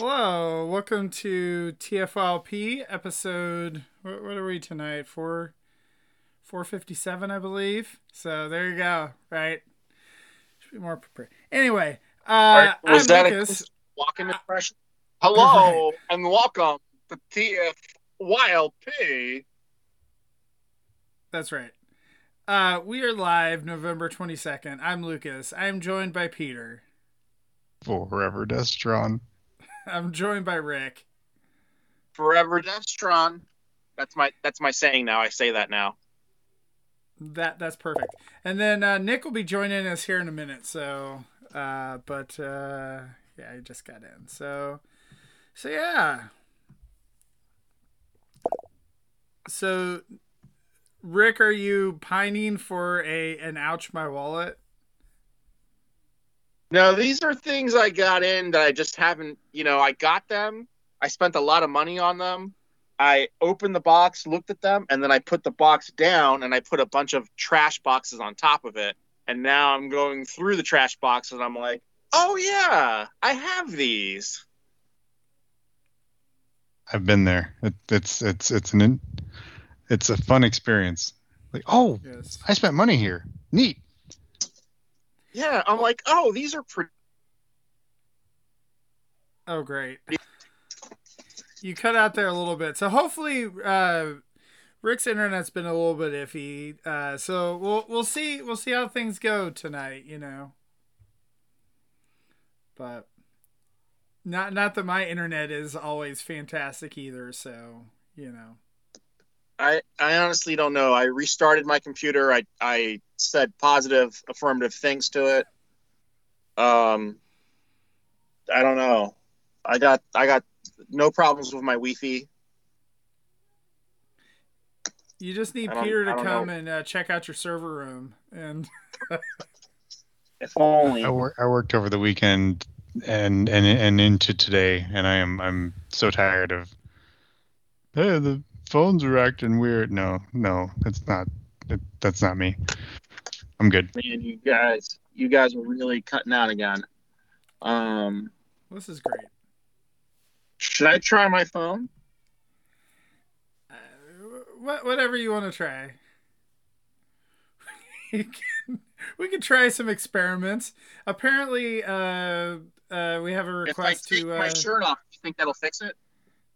Hello, welcome to TFLP episode. What, what are we tonight? Four, four fifty seven, I believe. So there you go. Right, should be more prepared. Anyway, uh, was I'm that Lucas. a walking impression? Hello and welcome to TFYLP. That's right. Uh, we are live November twenty second. I'm Lucas. I'm joined by Peter. Forever Destron. I'm joined by Rick. Forever Destron. That's my that's my saying now. I say that now. That that's perfect. And then uh, Nick will be joining us here in a minute. So, uh, but uh, yeah, he just got in. So, so yeah. So, Rick, are you pining for a an ouch my wallet? No, these are things I got in that I just haven't. You know, I got them. I spent a lot of money on them. I opened the box, looked at them, and then I put the box down and I put a bunch of trash boxes on top of it. And now I'm going through the trash boxes and I'm like, oh yeah, I have these. I've been there. It, it's it's it's an in, it's a fun experience. Like, oh, Yes. I spent money here. Neat. Yeah, I'm like, oh, these are pretty. Oh, great. You cut out there a little bit. So hopefully, uh, Rick's internet's been a little bit iffy. Uh, so we'll we'll see we'll see how things go tonight. You know, but not not that my internet is always fantastic either. So you know, I, I honestly don't know. I restarted my computer. I, I said positive, affirmative things to it. Um, I don't know. I got I got no problems with my Wi-Fi. you just need Peter to come know. and uh, check out your server room and. If only. I, wor- I worked over the weekend and and and into today, and I am I'm so tired of. Hey, the phones are acting weird. No, no, that's not. That, that's not me. I'm good. Man, you guys, you guys are really cutting out again. Um, This is great. should I try my phone? Uh, wh- whatever you want to try. we, can, we can try some experiments. Apparently, uh, uh, we have a request If I request take to. Uh, my shirt off, Do you think that'll fix it?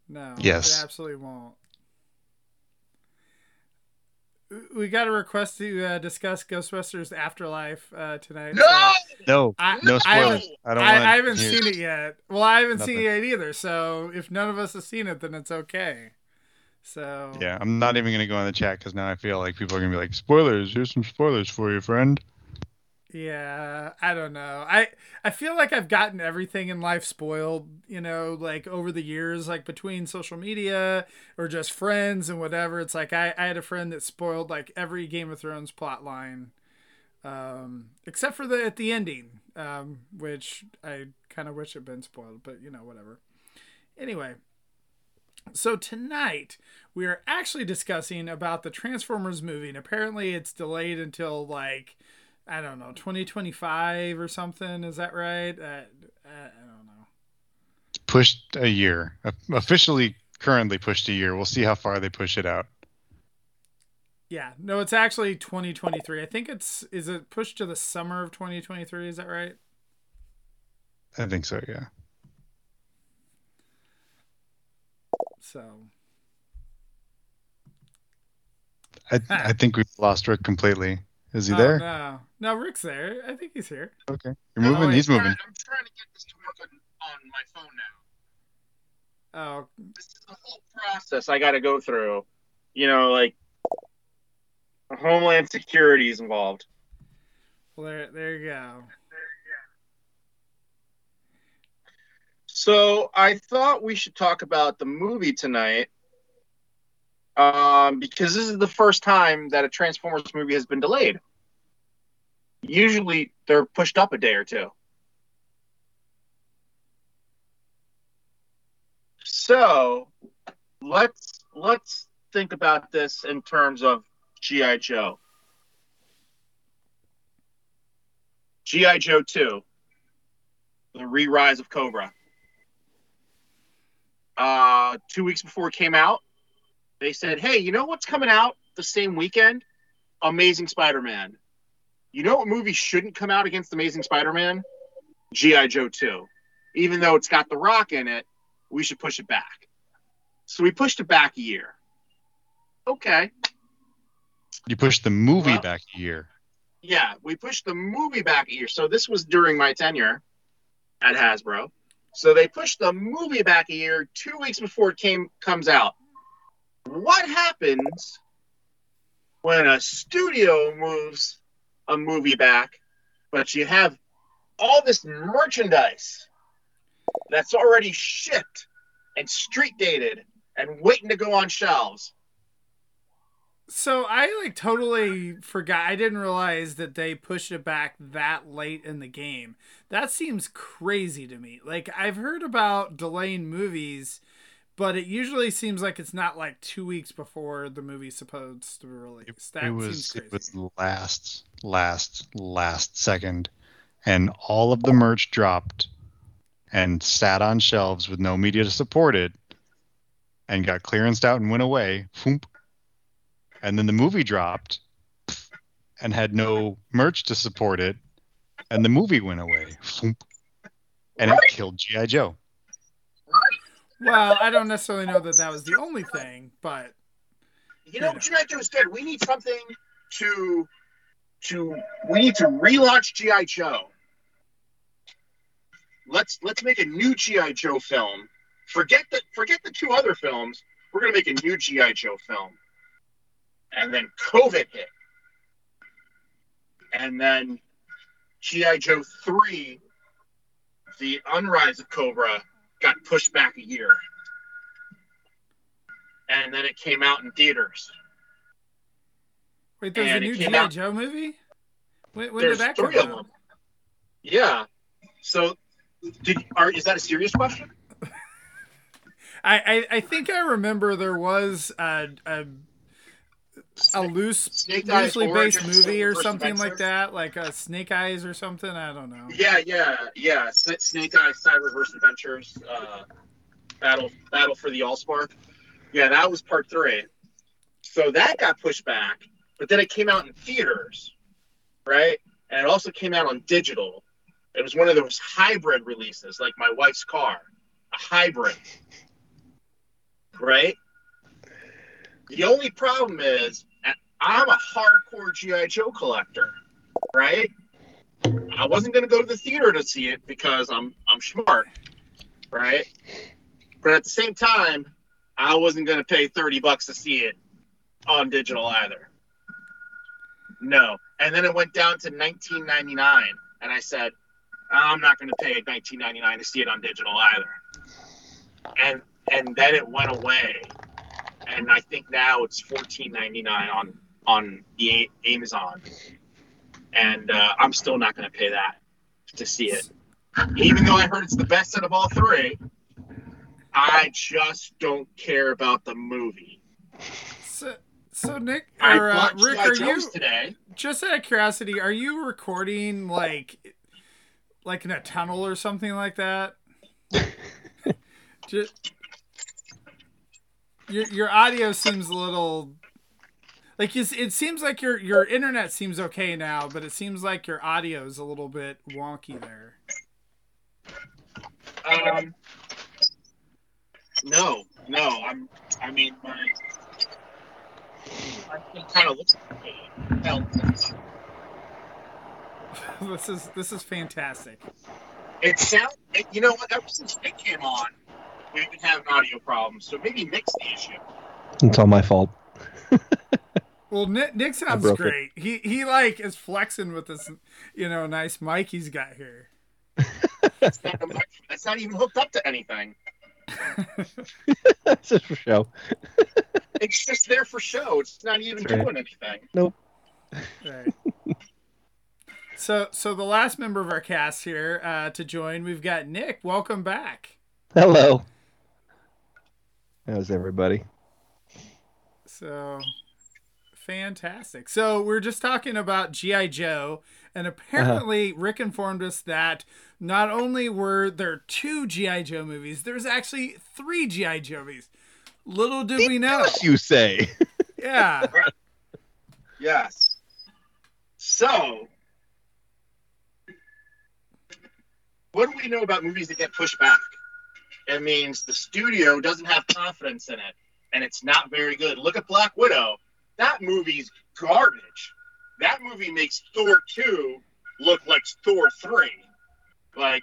no, Yes. it absolutely won't. We got a request to uh, discuss Ghostbusters Afterlife uh, tonight. No! so No, I, no I haven't- spoilers. I don't I, want. I haven't hear- seen it yet. Well, I haven't seen it either. So if none of us have seen it, then it's okay. So Yeah, I'm not even gonna go in the chat because now I feel like people are gonna be like, "Spoilers! Here's some spoilers for you, friend." Yeah, I don't know. I I feel like I've gotten everything in life spoiled, you know, like over the years, like between social media or just friends and whatever. It's like I, I had a friend that spoiled like every Game of Thrones plot line. Um, except for the at the ending, um, which I kind of wish had been spoiled, but you know, whatever. Anyway, so tonight we are actually discussing about the Transformers movie, and apparently it's delayed until like I don't know, 2025 or something. Is that right? Uh, I don't know. Pushed a year. Officially, currently pushed a year. We'll see how far they push it out. Yeah, no, it's actually 2023. I think it's is it pushed to the summer of 2023? Is that right? I think so. Yeah. So, I, I think we've lost Rick completely. Is he Oh, there? no, no, Rick's there. I think he's here. Okay. You're moving. He's I'm moving. I'm trying to get this to work on, on my phone now. Oh, This is the whole process I got to go through. You know, like Homeland Security is involved. well, there, there you go. So I thought we should talk about the movie tonight, um, because this is the first time that a Transformers movie has been delayed. Usually they're pushed up a day or two. So let's let's think about this in terms of GI Joe. GI Joe 2, the re-rise of Cobra uh, two weeks before it came out, they said, "Hey, you know what's coming out the same weekend? Amazing Spider-Man. You know what movie shouldn't come out against Amazing Spider-Man? GI Joe 2. Even though it's got The Rock in it, we should push it back. So we pushed it back a year. Okay, You pushed the movie Well- back a year. yeah, we pushed the movie back a year. So this was during my tenure at Hasbro. So they pushed the movie back a year, two weeks before it came comes out. What happens when a studio moves a movie back, but you have all this merchandise that's already shipped and street dated and waiting to go on shelves? So I like totally forgot. I didn't realize that they pushed it back that late in the game. That seems crazy to me. Like I've heard about delaying movies, but it usually seems like it's not like two weeks before the movie's supposed to be released. That it was it was last last last second, and all of the merch dropped, and sat on shelves with no media to support it, and got clearanced out and went away. And then the movie dropped, and had no merch to support it, and the movie went away. And it killed GI Joe. Well, I don't necessarily know that that was the only thing, but You know what GI do instead? We need something to to we need to relaunch GI Joe. Let's let's make a new GI Joe film. Forget the forget the two other films. We're gonna make a new GI Joe film. And then COVID hit. And then GI Joe three, the Unrise of Cobra, got pushed back a year. And then it came out in theaters. wait, there's a And it new GI Joe movie. When, when There's did that come out? them. Yeah. So, did are is that a serious question? I, I, I think I remember there was a a, a loose, Snake Eyes loosely based movie or something like that, like a Snake Eyes or something. I don't know. Yeah, yeah, yeah. Snake Eyes Cyberverse Adventures, uh, Battle Battle for the Allspark. Yeah, that was part three. So that got pushed back, but then it came out in theaters, right? And it also came out on digital. It was one of those hybrid releases, like my wife's car, a hybrid, right? The only problem is, I'm a hardcore GI Joe collector, right? I wasn't going to go to the theater to see it because I'm I'm smart, right? But at the same time, I wasn't going to pay 30 bucks to see it on digital either. No. And then it went down to 19.99 and I said, I'm not going to pay 19.99 to see it on digital either. And and then it went away. And I think now it's 14.99 on on the A- Amazon and uh, I'm still not going to pay that to see it. Even though I heard it's the best out of all three, I just don't care about the movie. So, so Nick or uh, Rick, are you today. just out of curiosity? Are you recording like like in a tunnel or something like that? just your your audio seems a little like you, it seems like your your internet seems okay now, but it seems like your audio is a little bit wonky there. Um, no, no. I'm. I mean, my kind of looks like this is this is fantastic. It sounds, you know what? Ever since Nick came on, we've been having audio problems. So maybe Nick's the issue. It's all my fault. Well, Nick, Nick sounds broke it. great. He he like is flexing with this, you know, nice mic he's got here. It's not, mic- it's not even hooked up to anything. That's just for show. It's just there for show. It's not even right. doing anything. Nope. Right. so so the last member of our cast here uh, to join, we've got Nick. Welcome back. Hello. How's everybody? So fantastic. So we're just talking about GI Joe, and apparently uh-huh. Rick informed us that not only were there two GI Joe movies, there's actually three GI Joe movies. Little did we know. You say? Yeah. Yes. So, what do we know about movies that get pushed back? It means the studio doesn't have confidence in it, and it's not very good. Look at Black Widow. That movie's garbage. That movie makes Thor 2 look like Thor 3. Like,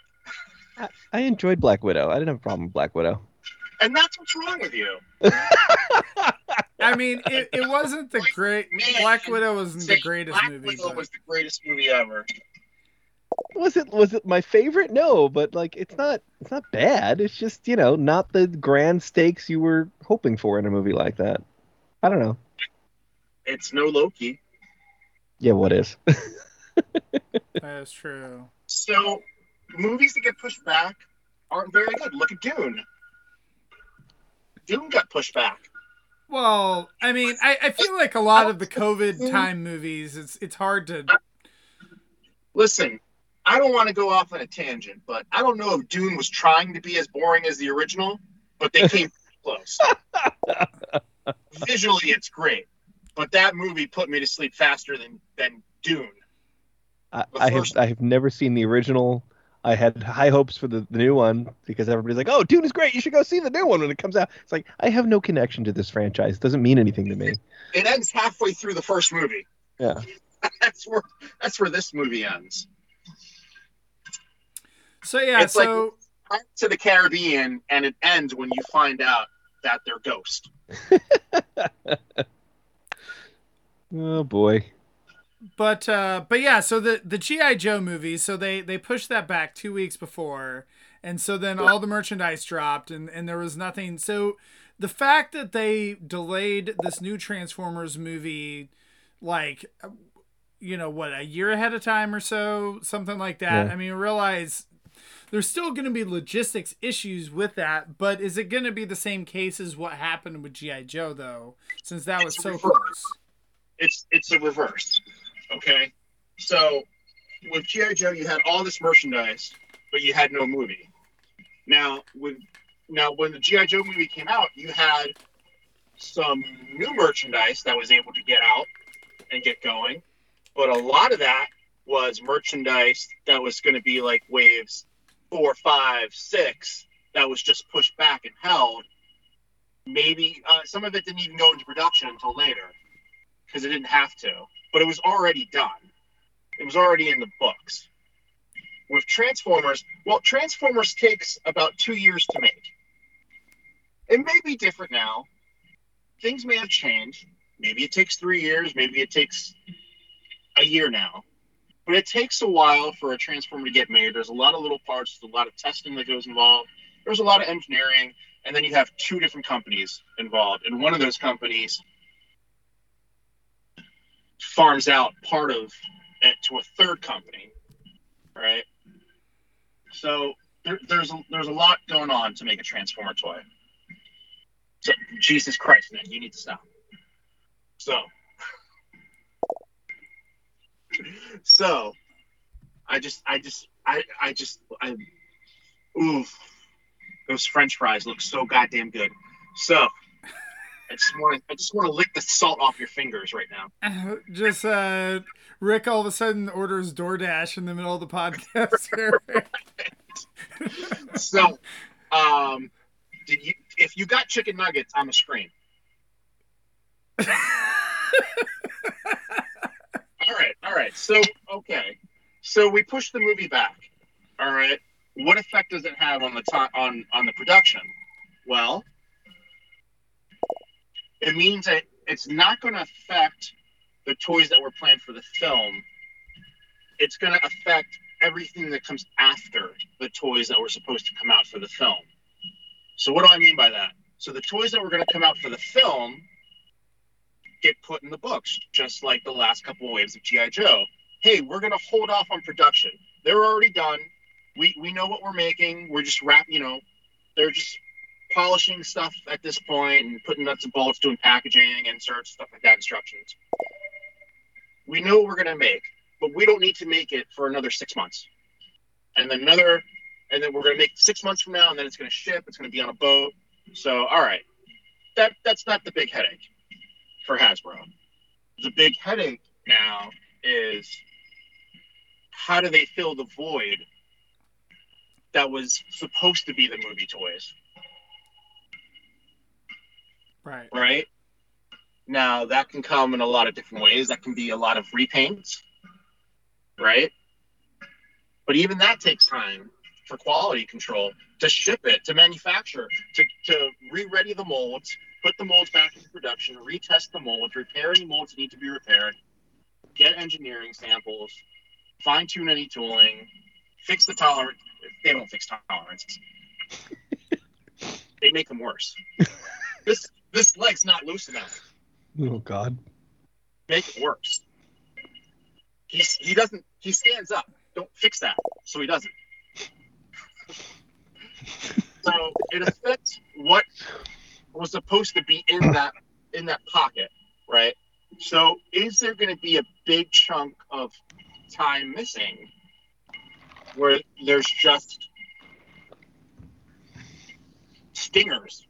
I, I enjoyed Black Widow. I didn't have a problem with Black Widow. and that's what's wrong with you. I mean, it, it wasn't the great. Man, Black Widow wasn't the Say greatest Black movie. Widow But, was the greatest movie ever. Was it was it my favorite? No, but like it's not it's not bad. It's just, you know, not the grand stakes you were hoping for in a movie like that. I don't know. It's no Loki. Yeah, what is? that is true. So, movies that get pushed back aren't very good. Look at Dune. Dune got pushed back. Well, I mean, I, I feel like a lot of the COVID time movies, it's it's hard to. Listen, I don't want to go off on a tangent, but I don't know if Dune was trying to be as boring as the original, but they came close. Visually, it's great, but that movie put me to sleep faster than than Dune. I, I have I have never seen the original. I had high hopes for the, the new one because everybody's like, "Oh, Dune is great. You should go see the new one when it comes out." It's like I have no connection to this franchise. It doesn't mean anything to me. It ends halfway through the first movie. Yeah. that's where that's where this movie ends. So yeah, It's like- so Pirates to the Caribbean, and it ends when you find out that they're ghost. Oh boy. but uh but yeah, so the the GI Joe movies, so they they pushed that back 2 weeks before and so then all the merchandise dropped and and there was nothing. So the fact that they delayed this new Transformers movie like uh, you know what, a year ahead of time or so, something like that. Yeah. I mean, realize there's still going to be logistics issues with that, but is it going to be the same case as what happened with GI Joe though, since that was so reversed. close? It's it's a reverse. Okay, so with GI Joe, you had all this merchandise, but you had no movie. Now with now when the GI Joe movie came out, you had some new merchandise that was able to get out and get going, but a lot of that was merchandise that was going to be like waves four, five, six that was just pushed back and held. Maybe uh, some of it didn't even go into production until later because it didn't have to, but it was already done. It was already in the books. With Transformers, well, Transformers takes about two years to make. It may be different now. Things may have changed. Maybe it takes three years. Maybe it takes a year now. But it takes a while for a Transformer to get made. There's a lot of little parts, there's a lot of testing that goes involved. There's a lot of engineering, and then you have two different companies involved. And one of those companies farms out part of it to a third company, right? So there, there's a, there's a lot going on to make a Transformer toy. So Jesus Christ, man, you need to stop. So, so I just I just I I just I oof those French fries look so goddamn good. So. I just want to. I just want to lick the salt off your fingers right now. just uh Rick all of a sudden orders DoorDash in the middle of the podcast. So, um, did you? If you got chicken nuggets, I'm a scream. all right, all right. So okay, so we push the movie back. All right, what effect does it have on the time on on the production? Well, it means that it's not going to affect the toys that were planned for the film. It's going to affect everything that comes after the toys that were supposed to come out for the film. So what do I mean by that? So the toys that were going to come out for the film get put in the books, just like the last couple of waves of GI Joe. Hey, we're going to hold off on production. They're already done. We we know what we're making. We're just wrap. You know, they're just polishing stuff at this point and putting nuts and bolts, doing packaging, inserts, stuff like that, instructions. We know what we're going to make, but we don't need to make it for another six months. And then another, and then we're going to make six months from now, and then it's going to ship. It's going to be on a boat. So, all right, that that's not the big headache for Hasbro. The big headache now is how do they fill the void that was supposed to be the movie toys? Right. right? Now that can come in a lot of different ways. That can be a lot of repaints, right? But even that takes time for quality control to ship it, to manufacture, to, to re-ready the molds, put the molds back into production, retest the molds, repair any molds that need to be repaired, get engineering samples, fine-tune any tooling, fix the tolerance. They don't fix tolerances. they make them worse. this this leg's not loose enough. Oh God. Make it worse. He's he doesn't he stands up. Don't fix that. So he doesn't. so it affects what was supposed to be in that in that pocket, right? So is there going to be a big chunk of time missing where there's just stingers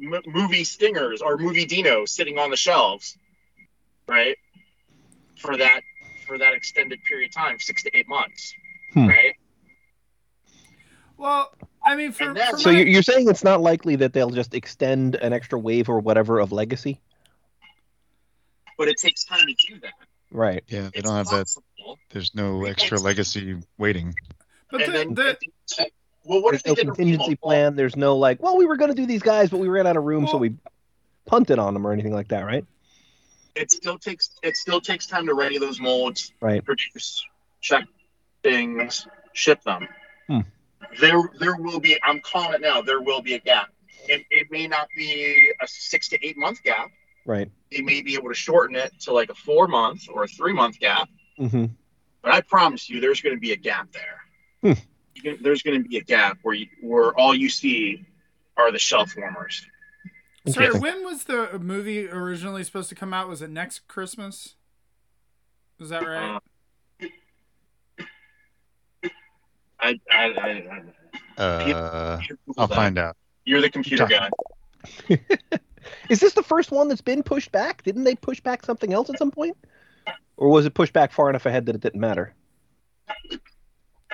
m- movie stingers or movie Dino sitting on the shelves, right? For that for that extended period of time, six to eight months, Hmm. right? Well, I mean, for, And for So my- you're, you're saying it's not likely that they'll just extend an extra wave or whatever of legacy, But it takes time to do that. right? Yeah, they It's don't have that. There's no extra legacy waiting. but and the, then, the, well, what There's if they no a contingency plan. There's no like, well, we were going to do these guys, but we ran out of room, so we punted on them or anything like that, right? It still takes it still takes time to ready those molds, Right. produce, check things, ship them. Hmm. There there will be I'm calling it now. There will be a gap. It, it may not be a six to eight month gap. Right. They may be able to shorten it to like a four month or a three month gap. Mm-hmm. But I promise you, there's going to be a gap there. Hmm. Can- There's going to be a gap where you, where all you see are the shelf warmers. sorry, Interesting. when was the movie originally supposed to come out? Was it next Christmas? Is that right? Uh, I, I, I, I, Uh, you're, I'll find out. You're the computer guy. Is this the first one that's been pushed back? Didn't they push back something else at some point? Or was it pushed back far enough ahead that it didn't matter?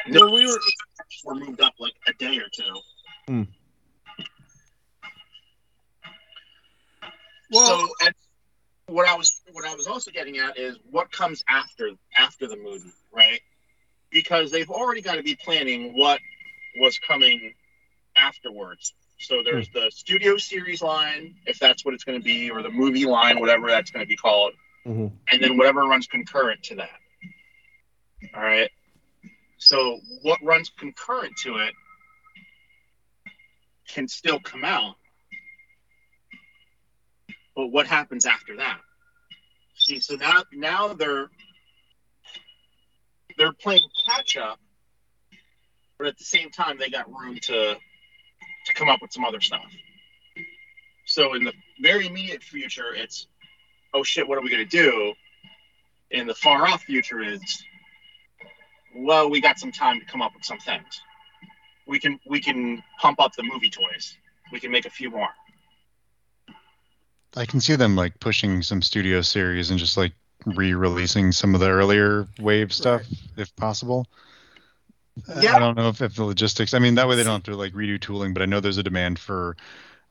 No, we were- were moved up like a day or two. Hmm. Well- so and what I was what I was also getting at is what comes after after the movie, right? Because they've already got to be planning what was coming afterwards. So there's the studio series line, if that's what it's going to be, or the movie line, whatever that's going to be called, Mm-hmm. and then whatever runs concurrent to that. All right. So what runs concurrent to it can still come out. But what happens after that? See, so now now they're they're playing catch up, but at the same time they got room to to come up with some other stuff. So in the very immediate future, it's oh shit, what are we gonna do? In the far off future is well, we got some time to come up with some things. We can we can pump up the movie toys. We can make a few more. I can see them like pushing some studio series and just like re-releasing some of the earlier wave stuff if possible. Yeah. I don't know if, if the logistics. I mean, that way they don't have to like redo tooling, but I know there's a demand for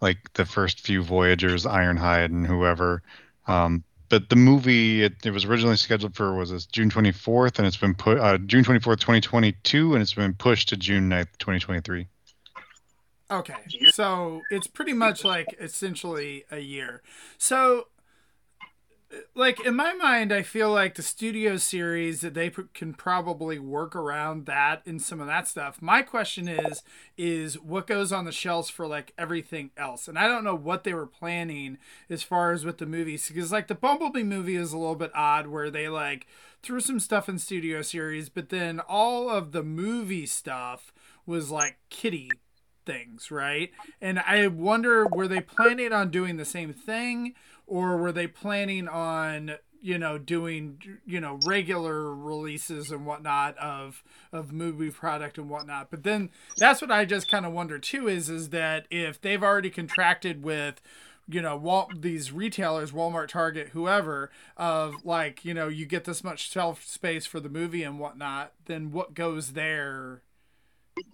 like the first few Voyagers, Ironhide, and whoever. Um, but the movie it, it was originally scheduled for was this June 24th, and it's been put uh, June 24th, 2022, and it's been pushed to June 9th, 2023. Okay, so it's pretty much like essentially a year. So, like in my mind, I feel like the studio series that they can probably work around that and some of that stuff. My question is, is what goes on the shelves for like everything else? And I don't know what they were planning as far as with the movies because like the Bumblebee movie is a little bit odd where they like threw some stuff in studio series, but then all of the movie stuff was like kitty things, right? And I wonder were they planning on doing the same thing or were they planning on you know doing you know regular releases and whatnot of of movie product and whatnot? But then that's what i just kind of wonder too is is that if they've already contracted with you know Wal- these retailers walmart target whoever of like you know you get this much shelf space for the movie and whatnot then what goes there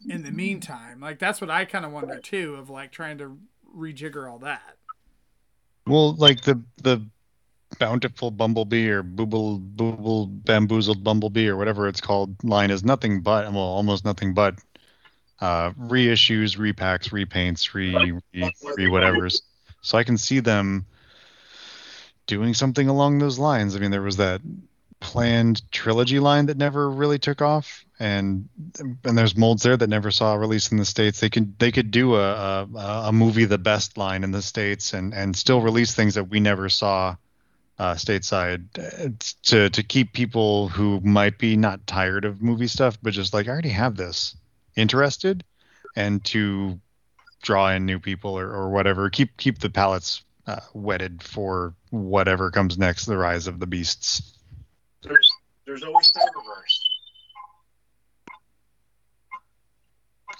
in the meantime? Like that's what i kind of wonder too of like trying to rejigger all that Well, like the the bountiful bumblebee or booble booble bamboozled bumblebee or whatever it's called line is nothing but well almost nothing but uh, reissues, repacks, repaints, re re, re whatever's. So I can see them doing something along those lines. I mean, there was that planned trilogy line that never really took off, and and there's molds there that never saw a release in the states. They could they could do a a, a movie the best line in the states and and still release things that we never saw uh, stateside uh, to to keep people who might be not tired of movie stuff, but just like I already have this interested, and to draw in new people or, or whatever. Keep keep the palettes uh, wetted for whatever comes next, the rise of the beasts. There's there's always Cyberverse.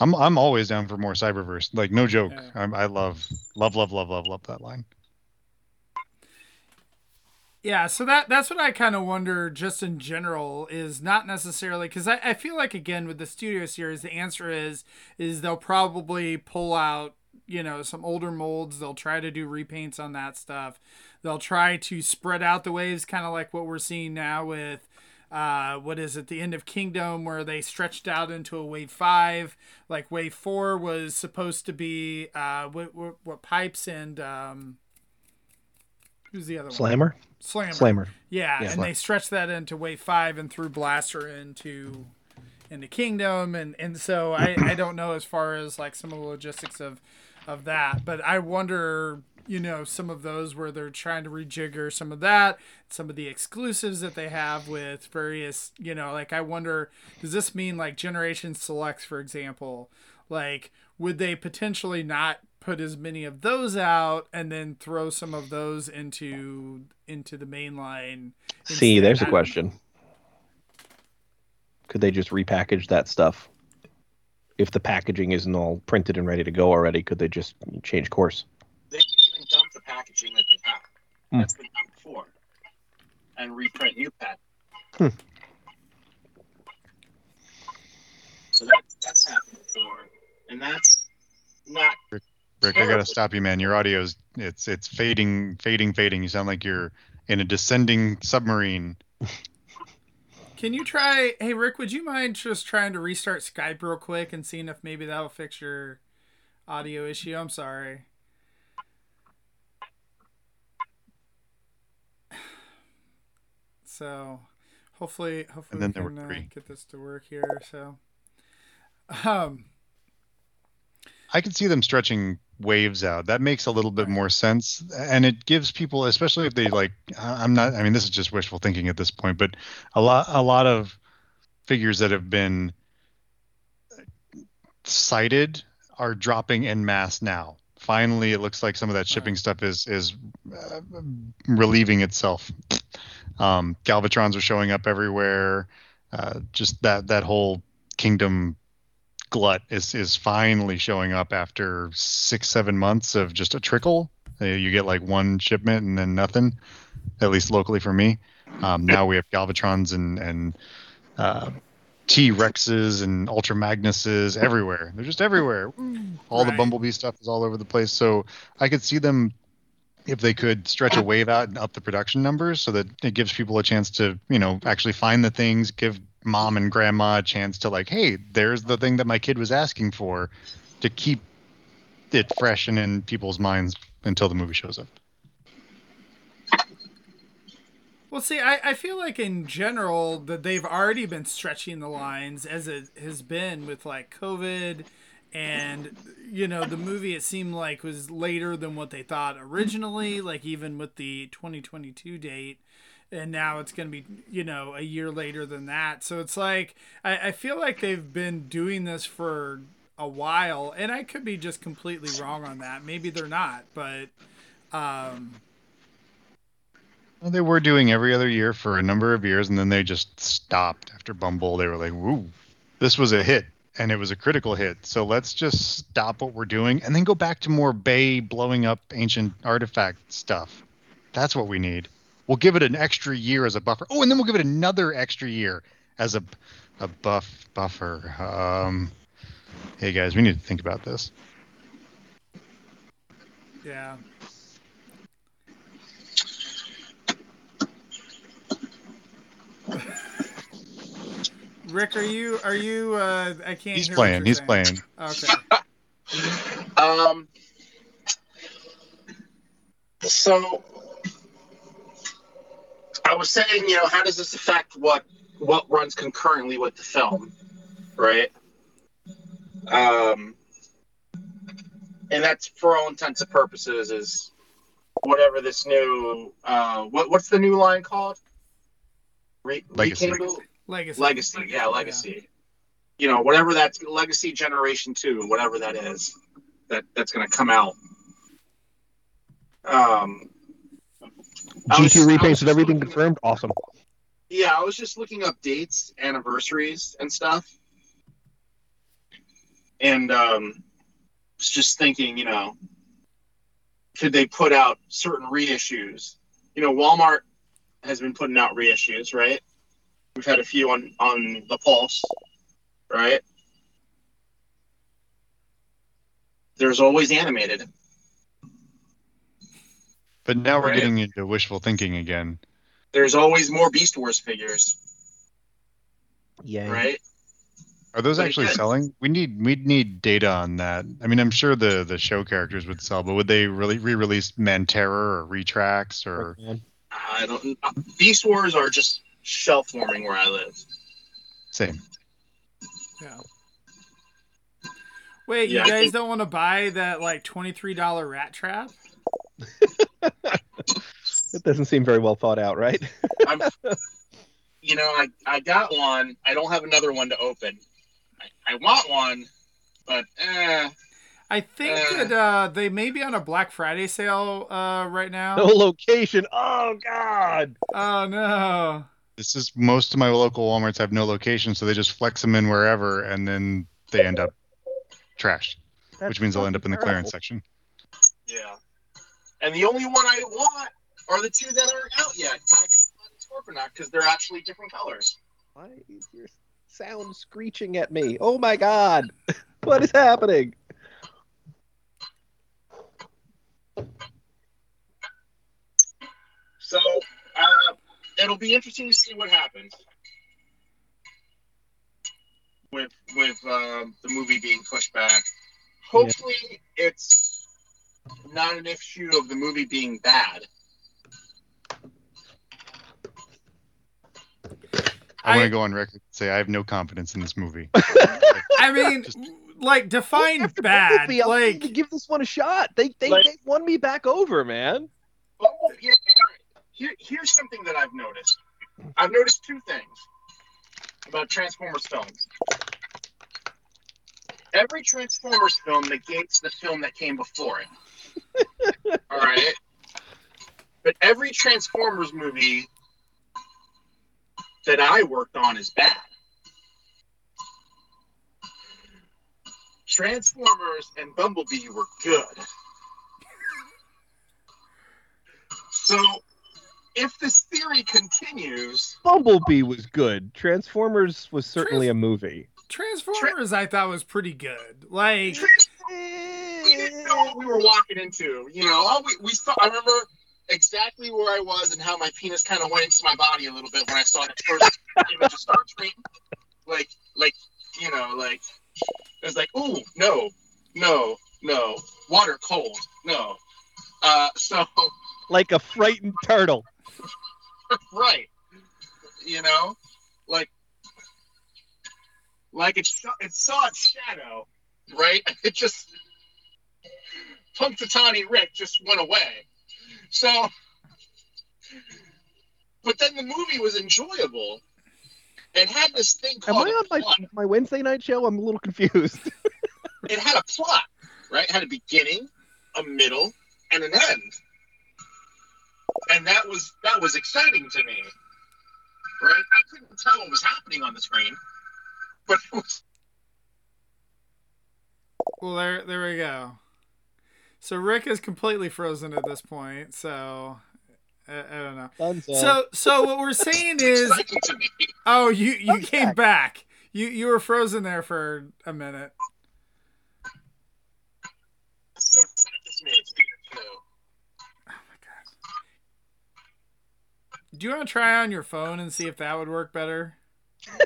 I'm I'm always down for more Cyberverse. Like no joke. Yeah. I'm, I love love love love love love that line. Yeah, so that that's what I kind of wonder just in general is not necessarily because I, I feel like again with the studio series the answer is is they'll probably pull out you know some older molds they'll try to do repaints on that stuff they'll try to spread out the waves kind of like what we're seeing now with uh, what is it the end of kingdom where they stretched out into a wave five like wave four was supposed to be uh, what, what, what pipes and um, who's the other one Slammer, Slammer. Slammer. Yeah, Yeah. and they stretched that into wave five and threw Blaster into into Kingdom, and and so I I don't know as far as like some of the logistics of of that, but I wonder you know some of those where they're trying to rejigger some of that some of the exclusives that they have with various you know like i wonder does this mean like generation selects for example like would they potentially not put as many of those out and then throw some of those into into the main line See, there's a question. Could they just repackage that stuff? If the packaging isn't all printed and ready to go already, could they just change course? They can even dump the packaging that they have. Hmm. That's been done before. And reprint new pack. Hmm. So that's that's happened before. And that's not Rick, I gotta stop you, man. Your audio's it's it's fading, fading, fading. You sound like you're in a descending submarine. Can you try? Hey, Rick, would you mind just trying to restart Skype real quick and seeing if maybe that'll fix your audio issue? I'm sorry. So, hopefully, hopefully we can uh, get this to work here. So, um, I can see them stretching waves out. That makes a little bit more sense, and it gives people, especially if they like. I'm not. I mean, this is just wishful thinking at this point, but a lot, a lot of figures that have been cited are dropping in mass now. Finally, it looks like some of that shipping stuff is is uh, relieving itself. Um, Galvatrons are showing up everywhere. Uh, just that that whole kingdom glut is is finally showing up after six seven months of just a trickle. Uh, You get like one shipment and then nothing, at least locally for me. Um, now we have Galvatrons and and uh, T Rexes and Ultra Magnuses everywhere. They're just everywhere. All the Bumblebee stuff is all over the place. So I could see them if they could stretch a wave out and up the production numbers so that it gives people a chance to, you know, actually find the things, give mom and grandma a chance to like, hey, there's the thing that my kid was asking for to keep it fresh and in people's minds until the movie shows up. Well, see, I, I feel like in general that they've already been stretching the lines as it has been with like COVID and you know the movie it seemed like was later than what they thought originally like even with the 2022 date and now it's going to be you know a year later than that so it's like I, I feel like they've been doing this for a while and i could be just completely wrong on that maybe they're not but um Well, they were doing every other year for a number of years, and then they just stopped after Bumble. They were like, "Woo, this was a hit, and it was a critical hit. So let's just stop what we're doing and then go back to more Bay blowing up ancient artifact stuff. That's what we need. We'll give it an extra year as a buffer. Oh, and then we'll give it another extra year as a a buff buffer. Um, hey guys, we need to think about this. yeah Rick, are you are you uh I can't He's hear what playing. you're He's saying. playing. Okay. Um. So, I was saying, you know, how does this affect what what runs concurrently with the film, right? Um, and that's for all intents and purposes is whatever this new uh what what's the new line called? Re- Legacy. rekindle? Legacy. Legacy, yeah, legacy. You know, whatever that's legacy generation two, whatever that is, that that's gonna come out. Um, I was- G2 I repaints and everything confirmed. Awesome. Yeah, I was just looking up dates, anniversaries, and stuff, and um, was just thinking, you know, could they put out certain reissues? You know, Walmart has been putting out reissues, right? We've had a few on on the Pulse, right? There's always animated, But now we're Right. getting into wishful thinking again. there's always more Beast Wars figures, Yeah. right? Are those But actually again- selling? We need we need data on that. I mean, I'm sure the the show characters would sell, but would they really re-release Manterror or Retrax or I don't. Beast Wars are just shelf warming where I live. same? Yeah. Wait, Yeah, you guys think- don't want to buy that like twenty three dollar rat trap? It doesn't seem very well thought out, right? I'm, you know, I, I got one. I don't have another one to open. I, I want one, but eh, I think Uh. that uh, they may be on a Black Friday sale uh, right now. No location. Oh God. Oh no. This is most of my local WalMarts have no location, so they just flex them in wherever, and then they end up trashed, That's which means they'll end up in the fucking clearance terrible. section. yeah. And the only one I want are the two that aren't out yet, Tiger and Scorponok, because they're actually different colors. Why is your sound screeching at me? Oh my God. What is happening? So uh, it'll be interesting to see what happens with with um, the movie being pushed back. Hopefully, it's not an issue of the movie being bad. I, want to go on record and say I have no confidence in this movie. I mean, Just- like define With bad. me, I'll Like give this one a shot. They they, Like- they won me back over, man. Oh, but here, here, here's something that I've noticed. I've noticed two things about Transformers films. Every Transformers film negates the film that came before it. All right. But every Transformers movie that I worked on is bad. Transformers and Bumblebee were good. So if this theory continues, Bumblebee was good. Transformers was certainly a movie. Transformers, I thought was pretty good. Like, we didn't know what we were walking into. You know, all we, we saw. I remember exactly where I was and how my penis kind of went into my body a little bit when I saw the first image of Starscream. Like, like you know, like it was like, ooh, no, no, no, water cold, no. Uh, so Like a frightened turtle. right, you know, like like it saw, it saw its shadow, right? It just Punxsutawney Rick just went away. So, but then the movie was enjoyable. It had this thing called. Am I on my, my Wednesday night show? I'm a little confused. It had a plot, right? It had a beginning, a middle, and an end. And that was that was exciting to me. Right? I couldn't tell what was happening on the screen, but it was well, there, there we go. So Rick is completely frozen at this point. So I, I don't know. Dunzo. So, so what we're saying is, exciting to me. oh, you you I'm came back. back. You you were frozen there for a minute. So it's not just me, it's Peter too. Oh my god. Do you want to try on your phone and see if that would work better?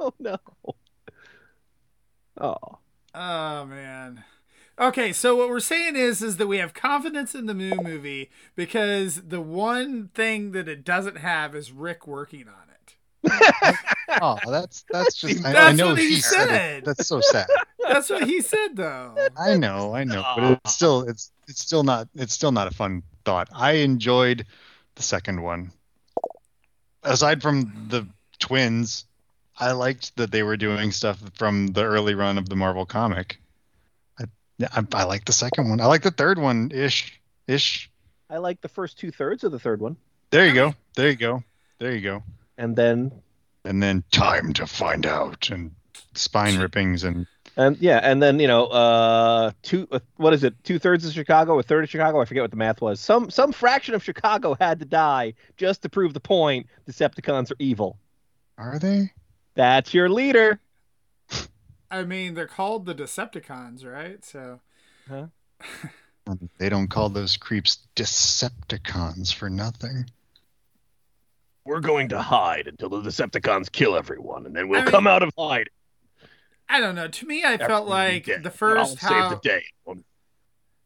oh no. Oh. Oh man. Okay, so what we're saying is is that we have confidence in the new movie because the one thing that it doesn't have is Rick working on it. Oh, that's that's just. I, I know what he said it. said. That's so sad. That's what he said though. I know, I know, but it's still it's it's still not it's still not a fun thought. I enjoyed the second one. Aside from the twins, I liked that they were doing stuff from the early run of the Marvel comic. I I, I like the second one. I like the third one ish ish. I like the first two thirds of the third one. There you go. There you go. There you go. And then And then time to find out and spine rippings and and yeah, and then you know, uh, two uh, what is it? Two thirds of Chicago, a third of Chicago. I forget what the math was. Some some fraction of Chicago had to die just to prove the point. Decepticons are evil. are they? That's your leader. I mean, they're called the Decepticons, right? So Huh? They don't call those creeps Decepticons for nothing. We're going to hide until the Decepticons kill everyone, and then we'll I mean- come out of hide. I don't know. To me, I felt like the I'll first save how the day.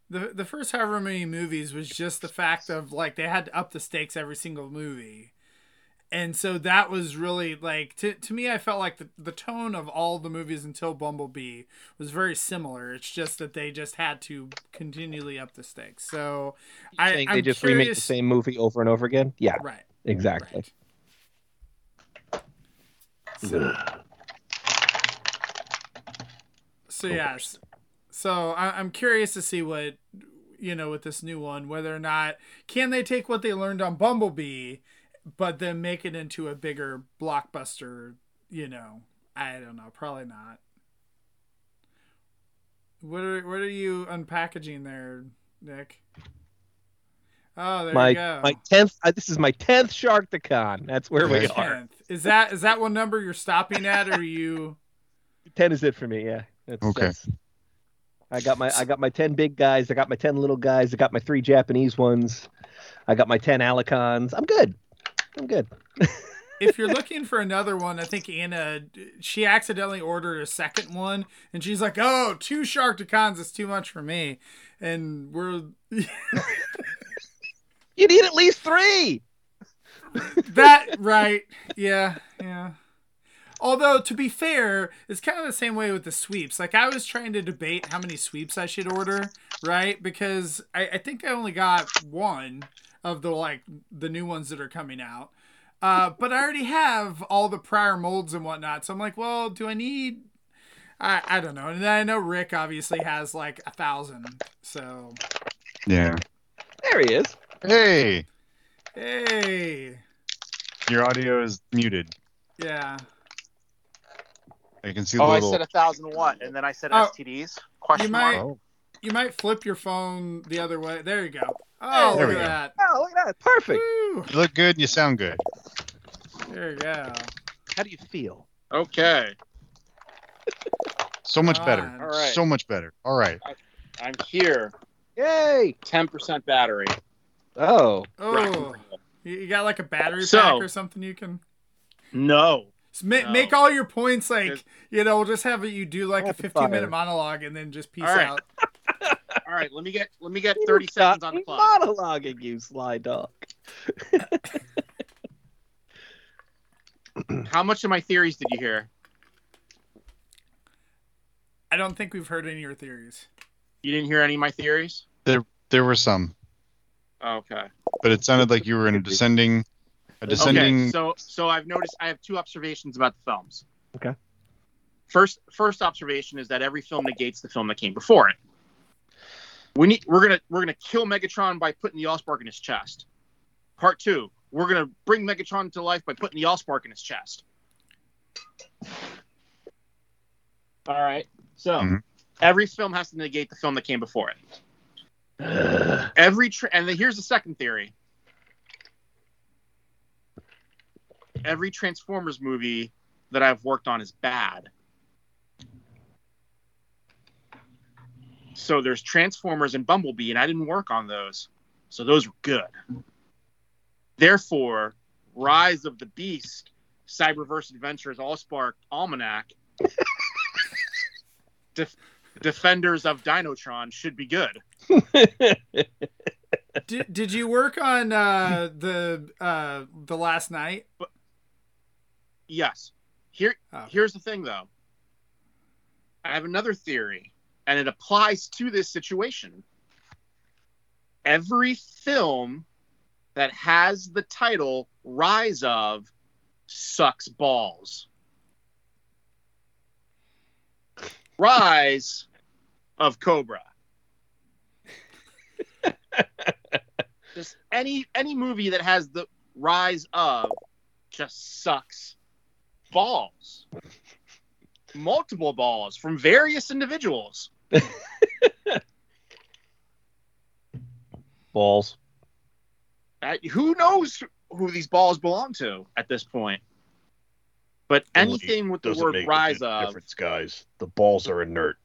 the the first however many movies was just the fact of like they had to up the stakes every single movie. And so that was really like to, to me I felt like the, the tone of all the movies until Bumblebee was very similar. It's just that they just had to continually up the stakes. So I Saying I'm they just remake the same movie over and over again. Yeah, Right. exactly. right. So, so yes. So I, I'm curious to see what you know with this new one, whether or not can they take what they learned on Bumblebee, but then make it into a bigger blockbuster. You know, I don't know. Probably not. What are what are you unpackaging there, Nick? Oh, there my you go. my tenth. Uh, this is my tenth Sharkticon. That's where we Yes. are. Is that is that what number you're stopping at, or are you? Ten is it for me. Yeah. That's, Okay. that's- I got my I got my ten big guys. I got my ten little guys. I got my three Japanese ones. I got my ten Alicons. I'm good. I'm good. if you're looking for another one, I think Anna she accidentally ordered a second one, and she's like, "Oh, two Sharkticons is too much for me," and we're You need at least three. that right, yeah, yeah. Although to be fair, it's kind of the same way with the sweeps. Like I was trying to debate how many sweeps I should order, right? Because I, I think I only got one of the like the new ones that are coming out. Uh, but I already have all the prior molds and whatnot. So I'm like, well, do I need I, I don't know. And then I know Rick obviously has like a thousand. So Yeah. There he is. Hey, hey. your audio is muted. Yeah. I can see the Oh, I said a thousand what? And then I said Oh, STDs? Question you mark. might- oh, you might flip your phone the other way. There you go. Oh, There look at go. that. Oh, look at that. Perfect. Woo. You look good. You sound good. There you go. How do you feel? Okay, So much better. All right. So much better. All right. I'm here. Yay! Ten percent battery. Oh. Oh, you you got like a battery So- pack or something you can No. So ma- No. make all your points like There's- you know. We'll just have you do like a Rapid 15 minute monologue and then just peace All right. out. All right, let me get let me get thirty seconds on the clock. Monologuing, you sly dog. How much of my theories did you hear? I don't think we've heard any of your theories. You didn't hear any of my theories? There There were some, oh, Okay. but it sounded like you were in a descending, a descending. Okay. So so I've noticed I have two observations about the films. Okay. First first observation is that every film negates the film that came before it. We need we're gonna we're gonna kill Megatron by putting the Allspark in his chest. Part two, we're gonna bring Megatron to life by putting the Allspark in his chest. All right. So Mhm. every film has to negate the film that came before it. Every tra- and then here's the second theory. Every Transformers movie that I've worked on is bad. So there's Transformers and Bumblebee, and I didn't work on those. So those were good. Therefore, Rise of the Beast, Cyberverse Adventures, Allspark, Almanac, Def- Defenders of Dinotron should be good. did, did you work on uh, the uh, the Last Knight? Yes. Here, Oh. here's the thing, though. I have another theory, and it applies to this situation. Every film that has the title "Rise of" sucks balls. Rise of Cobra. Just any any movie that has the rise of just sucks balls. Multiple balls from various individuals. Balls. Uh, who knows who these balls belong to at this point? But anything with the word rise a of, difference, guys. The balls are inert.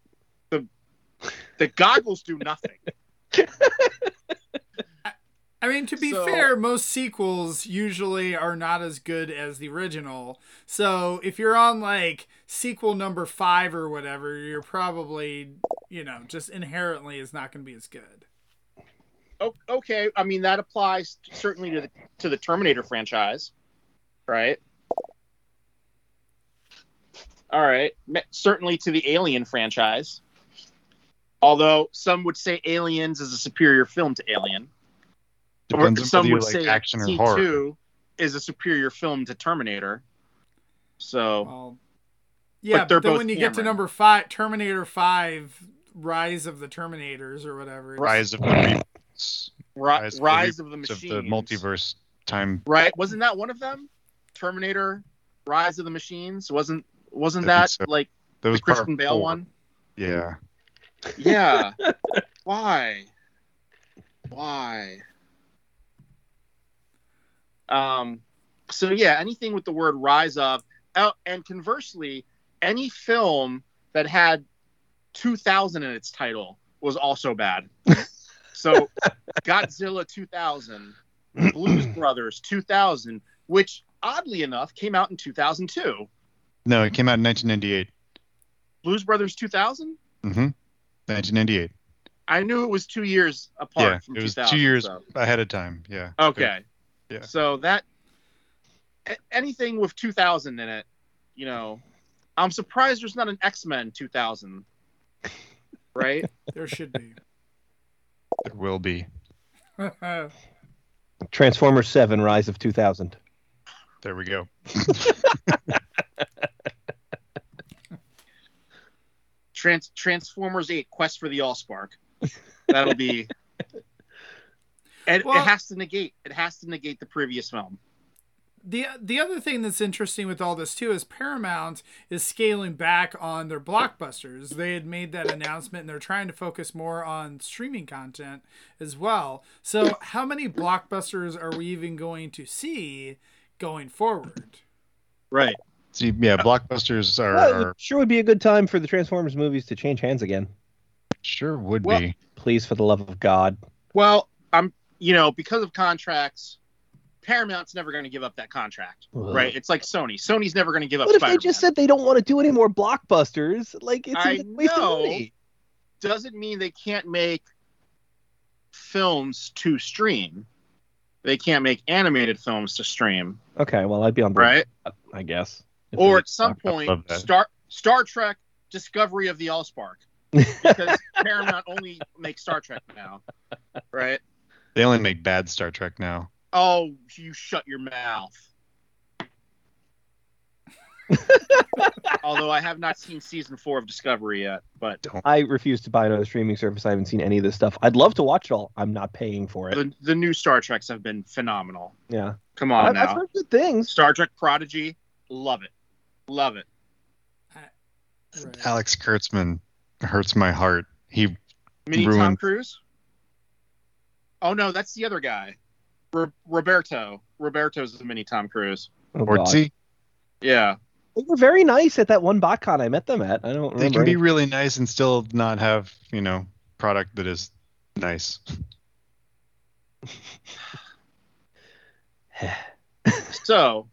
the the goggles do nothing. I mean, to be So- fair, most sequels usually are not as good as the original. So if you're on like sequel number five or whatever, you're probably, you know, just inherently is not going to be as good. O- okay, I mean that applies certainly to the to the Terminator franchise, right? All right, certainly to the Alien franchise. Although some would say Aliens is a superior film to Alien, Depends or some whether you would like say action or T2 horror. is a superior film to Terminator. So Well, yeah, but, they're then when you get to number five, Terminator Five, Rise of the Terminators or whatever. Rise of the Rise Rise, of of the of the multiverse time. right? Wasn't that one of them? Terminator, Rise of the Machines. Wasn't wasn't I that so. like That was part Christian Bale four. one? Yeah. Yeah. Why? Why? Um. So yeah, anything with the word "rise of," oh, and conversely, any film that had 2000 in its title was also bad. so, Godzilla 2000, Blues Brothers 2000, which oddly enough came out in 2002. No, it came out in 1998. Blues Brothers 2000. Mm-hmm. 1998. I knew it was two years apart. Yeah, from it was two years so- ahead of time. Yeah. Okay. Yeah. So that anything with 2000 in it, you know, I'm surprised there's not an X-Men 2000. Right? There should be. It will be. Transformers 7 Rise of 2000. There we go. Trans- Transformers 8 Quest for the Allspark. That'll be and Well- it has to negate it has to negate the previous film. The the other thing that's interesting with all this too is Paramount is scaling back on their blockbusters. They had made that announcement and they're trying to focus more on streaming content as well. So how many blockbusters are we even going to see going forward? Right. See, yeah, blockbusters are, Well, are sure would be a good time for the Transformers movies to change hands again. sure would Well- be. Please, for the love of God. Well, I'm you know because of contracts, Paramount's never going to give up that contract. Ugh. Right. It's like Sony. Sony's never going to give up. What if they Spider-Man. just said they don't want to do any more blockbusters? Like it's I a waste of know. money. doesn't mean they can't make films to stream. They can't make animated films to stream, Okay, well I'd be on board. right? that, I guess. Or at some point. Star Star Trek Discovery of the Allspark, because Paramount only makes Star Trek now, right? They only make bad Star Trek now. Oh, you shut your mouth. Although I have not seen season four of Discovery yet, but I refuse to buy another streaming service. I haven't seen any of this stuff. I'd love to watch it all. I'm not paying for it. the, the new Star Treks have been phenomenal. Yeah, Come on I've, now. I've heard good things. Star Trek Prodigy, love it, love it. Right. Alex Kurtzman hurts my heart. He Mini Tom Cruise. Oh no, that's the other guy, Ro- Roberto. Roberto's the mini Tom Cruise. Oh, God. Orci. Yeah, They were very nice at that one BotCon I met them at. I don't remember. They can be any- really nice and still not have you know product that is nice. So,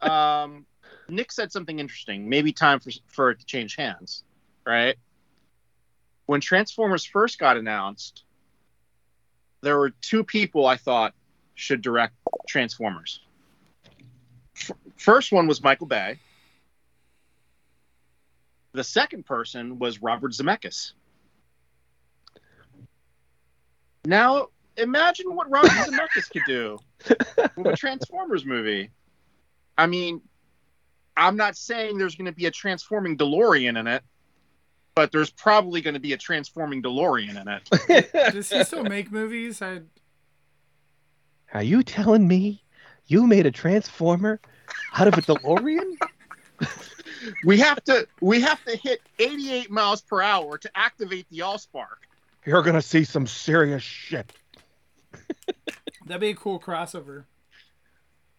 um, Nick said something interesting. Maybe time for for it to change hands, right? When Transformers first got announced, there were two people I thought should direct Transformers. F- first one was Michael Bay. The second person was Robert Zemeckis. Now, imagine what Robert Zemeckis could do with a Transformers movie. I mean, I'm not saying there's going to be a transforming DeLorean in it, but there's probably going to be a transforming DeLorean in it. Does he still make movies? I Are you telling me you made a Transformer out of a DeLorean? We have to we have to hit 88 miles per hour to activate the Allspark. You're gonna see some serious shit. that'd be a cool crossover.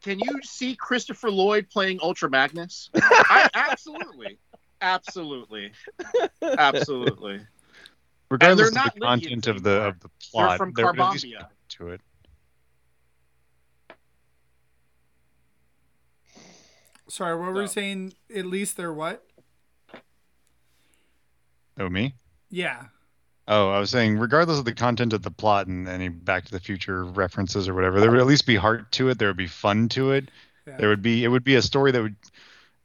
Can you see Christopher Lloyd playing Ultra Magnus? I, absolutely, absolutely, absolutely. Regardless of not the content of the of the plot, from there would at least be to it. Sorry, what were you saying? At least they're what? Oh me? Yeah. Oh, I was saying, regardless of the content of the plot and any Back to the Future references or whatever, there would at least be heart to it. There would be fun to it. Yeah. There would be it would be a story that would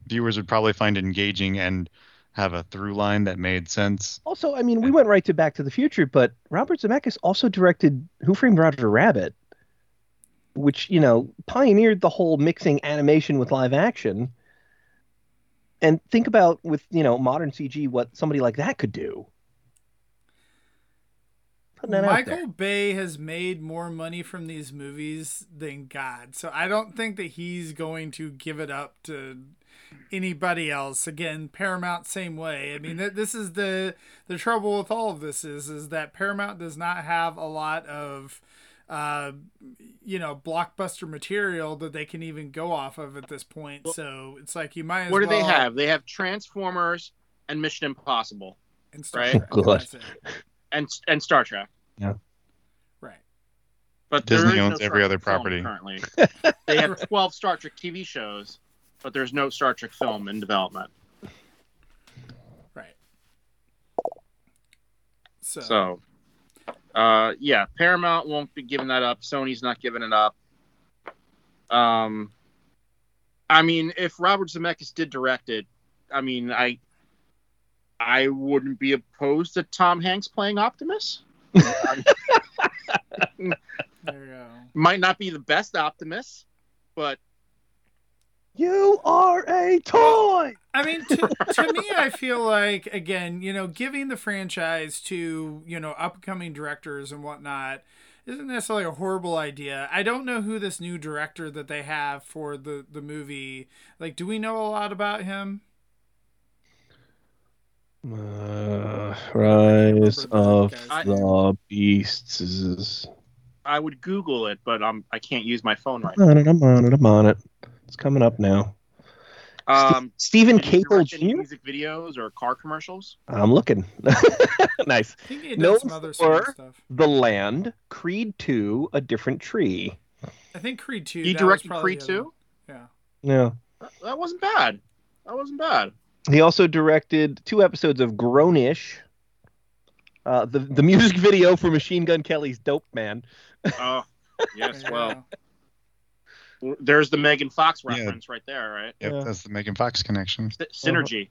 viewers would probably find it engaging and have a through line that made sense. Also, I mean, we went right to Back to the Future, but Robert Zemeckis also directed Who Framed Roger Rabbit, which you know pioneered the whole mixing animation with live action. And think about with you know modern CG what somebody like that could do. Putting that out there. Michael Bay has made more money from these movies than God. So I don't think that he's going to give it up to anybody else. Again, Paramount same way. I mean, th- this is the the trouble with all of this is is that Paramount does not have a lot of uh you know blockbuster material that they can even go off of at this point. So it's like you might as What do well they have? They have Transformers and Mission Impossible and Star Right. Trek, and Good. and and Star Trek. Yeah. Right. But Disney there is owns no every other property. currently. they have 12 Star Trek TV shows, but there's no Star Trek film in development. Right. So, So, uh, yeah, Paramount won't be giving that up. Sony's not giving it up. Um, I mean, if Robert Zemeckis did direct it, I mean, I, I wouldn't be opposed to Tom Hanks playing Optimus. there you go. Might not be the best Optimus, but You are a toy. I mean, to, to me, I feel like again, you know, giving the franchise to you know upcoming directors and whatnot. isn't necessarily a horrible idea. I don't know who this new director that they have for the the movie. Like, do we know a lot about him? Uh, Rise of the Beasts. I would Google it, but um, I can't use my phone right I'm on it. I'm on it. I'm on it. It's coming up now. now. Um, Steven did he Caple direct any Jr. music videos or car commercials. I'm looking. nice. I think he No, did some other sort of sir. stuff. The Land, Creed 2, A Different Tree. I think Creed two. He that directed probably Creed the 2? Yeah. Yeah. That, that wasn't bad. That wasn't bad. He also directed two episodes of Grownish. Uh, the the music video for Machine Gun Kelly's "Dope Man." Oh, yes. Yeah. Well, there's the Megan Fox Yeah. reference right there, right? Yep, Yeah. that's the Megan Fox connection. Synergy.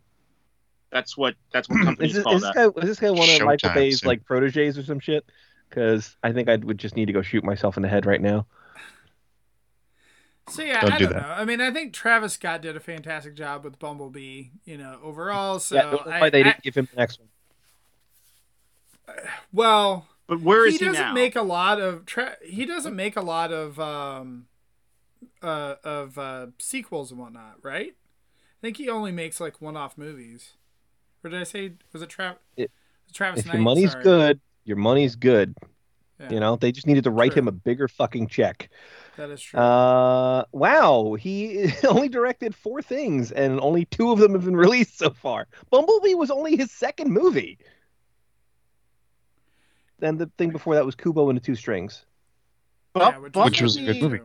That's what that's what companies this, call is this that. guy is this guy one of Michael Showtime Bay's soon. like proteges or some shit? Because I think I would just need to go shoot myself in the head right now. So yeah, Don't I do don't that. know. I mean, I think Travis Scott did a fantastic job with Bumblebee. You know, overall. So yeah, don't know I, why they I- didn't give him the next one. well, But where is he he, doesn't now? make a lot of tra- he doesn't make a lot of um uh of uh sequels and whatnot right i think he only makes like one-off movies or did i say was it Tra- It- travis If Knight? your money's Sorry. good, your money's good. Yeah, You know, they just needed to write True. him a bigger fucking check. that is true Uh, wow, he only directed four things, and only two of them have been released so far. Bumblebee was only his second movie. Then the thing before that was Kubo and the Two Strings. Bu- Yeah, which, Which was a good movie.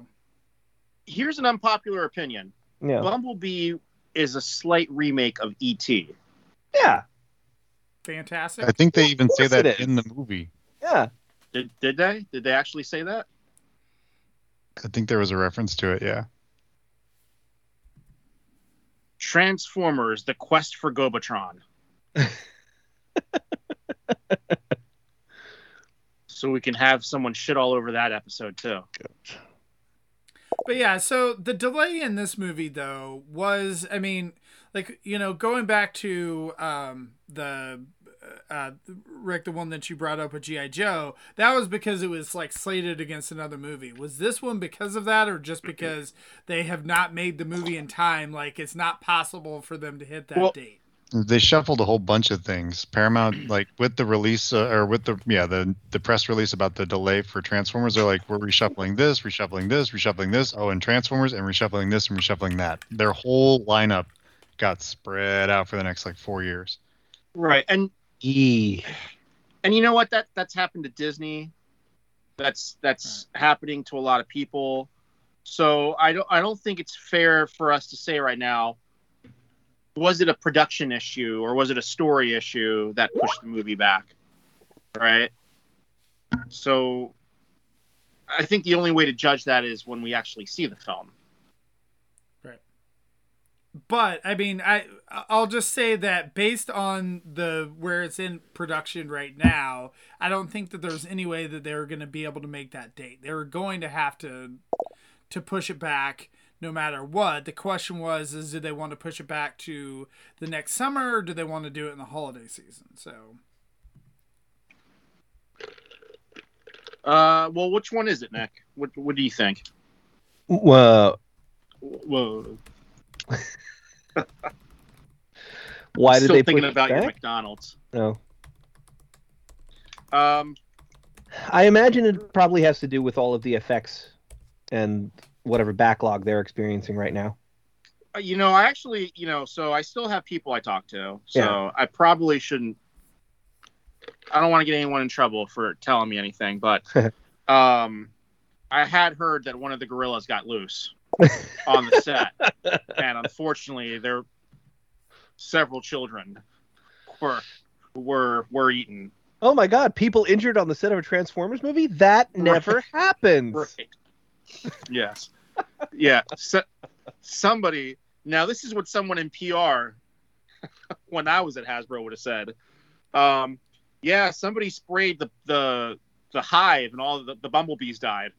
Here's an unpopular opinion. Yeah, Bumblebee is a slight remake of E.T. yeah, fantastic I think they even say course it that is. in the movie. yeah. Did did they? Did they actually say that? I think there was a reference to it. Yeah. Transformers: The Quest for Gobatron. so we can have someone shit all over that episode too. But yeah, so the delay in this movie though was, I mean, like you know, going back to um, the uh, Rick, the one that you brought up with GI Joe, that was because it was like slated against another movie. Was this one because of that, or just because they have not made the movie in time? Like it's not possible for them to hit that Well- date. They shuffled a whole bunch of things. Paramount, like with the release uh, or with the yeah the the press release about the delay for Transformers, they're like we're reshuffling this, reshuffling this, reshuffling this. Oh, and Transformers and reshuffling this and reshuffling that. Their whole lineup got spread out for the next like four years. Right, and E. and you know what? That that's happened to Disney. That's that's happening to a lot of people. So I don't I don't think it's fair for us to say right now. Was it a production issue or was it a story issue that pushed the movie back? Right. So I think the only way to judge that is when we actually see the film. Right. But I mean, I I'll just say that based on the where it's in production right now, I don't think that there's any way that they're going to be able to make that date. They were going to have to to push it back no matter what. The question was is do they want to push it back to the next summer or do they want to do it in the holiday season? So, Uh, well, which one is it, Nick? What What do you think? Well, Whoa. why did Still they thinking about your? McDonald's? No. Um, I imagine it probably has to do with all of the effects and whatever backlog they're experiencing right now. Uh, you know, I actually, you know, so I still have people I talk to. So Yeah. I probably shouldn't. I don't want to get anyone in trouble for telling me anything, but um, I had heard that one of the gorillas got loose on the set, and unfortunately, there several children were were were eaten. Oh my god, people injured on the set of a Transformers movie? That never happens. Right. yes. Yeah. So, somebody. Now, this is what someone in PR, when I was at Hasbro, would have said. Um, yeah, somebody sprayed the the the hive, and all the, the bumblebees died.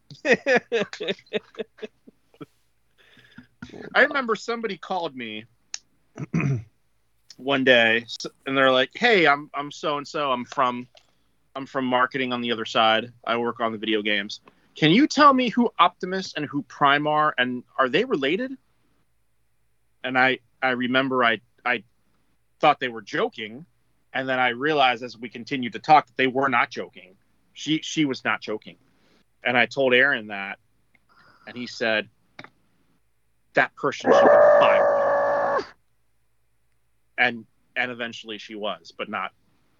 I remember somebody called me one day, and they're like, "Hey, I'm I'm so and so. I'm from I'm from marketing on the other side. I work on the video games. Can you tell me who Optimus and who Prime are, and are they related? And I I remember I I thought they were joking, and then I realized as we continued to talk that they were not joking. She she was not joking, and I told Aaron that, and he said that person should be fired. And and eventually she was, but not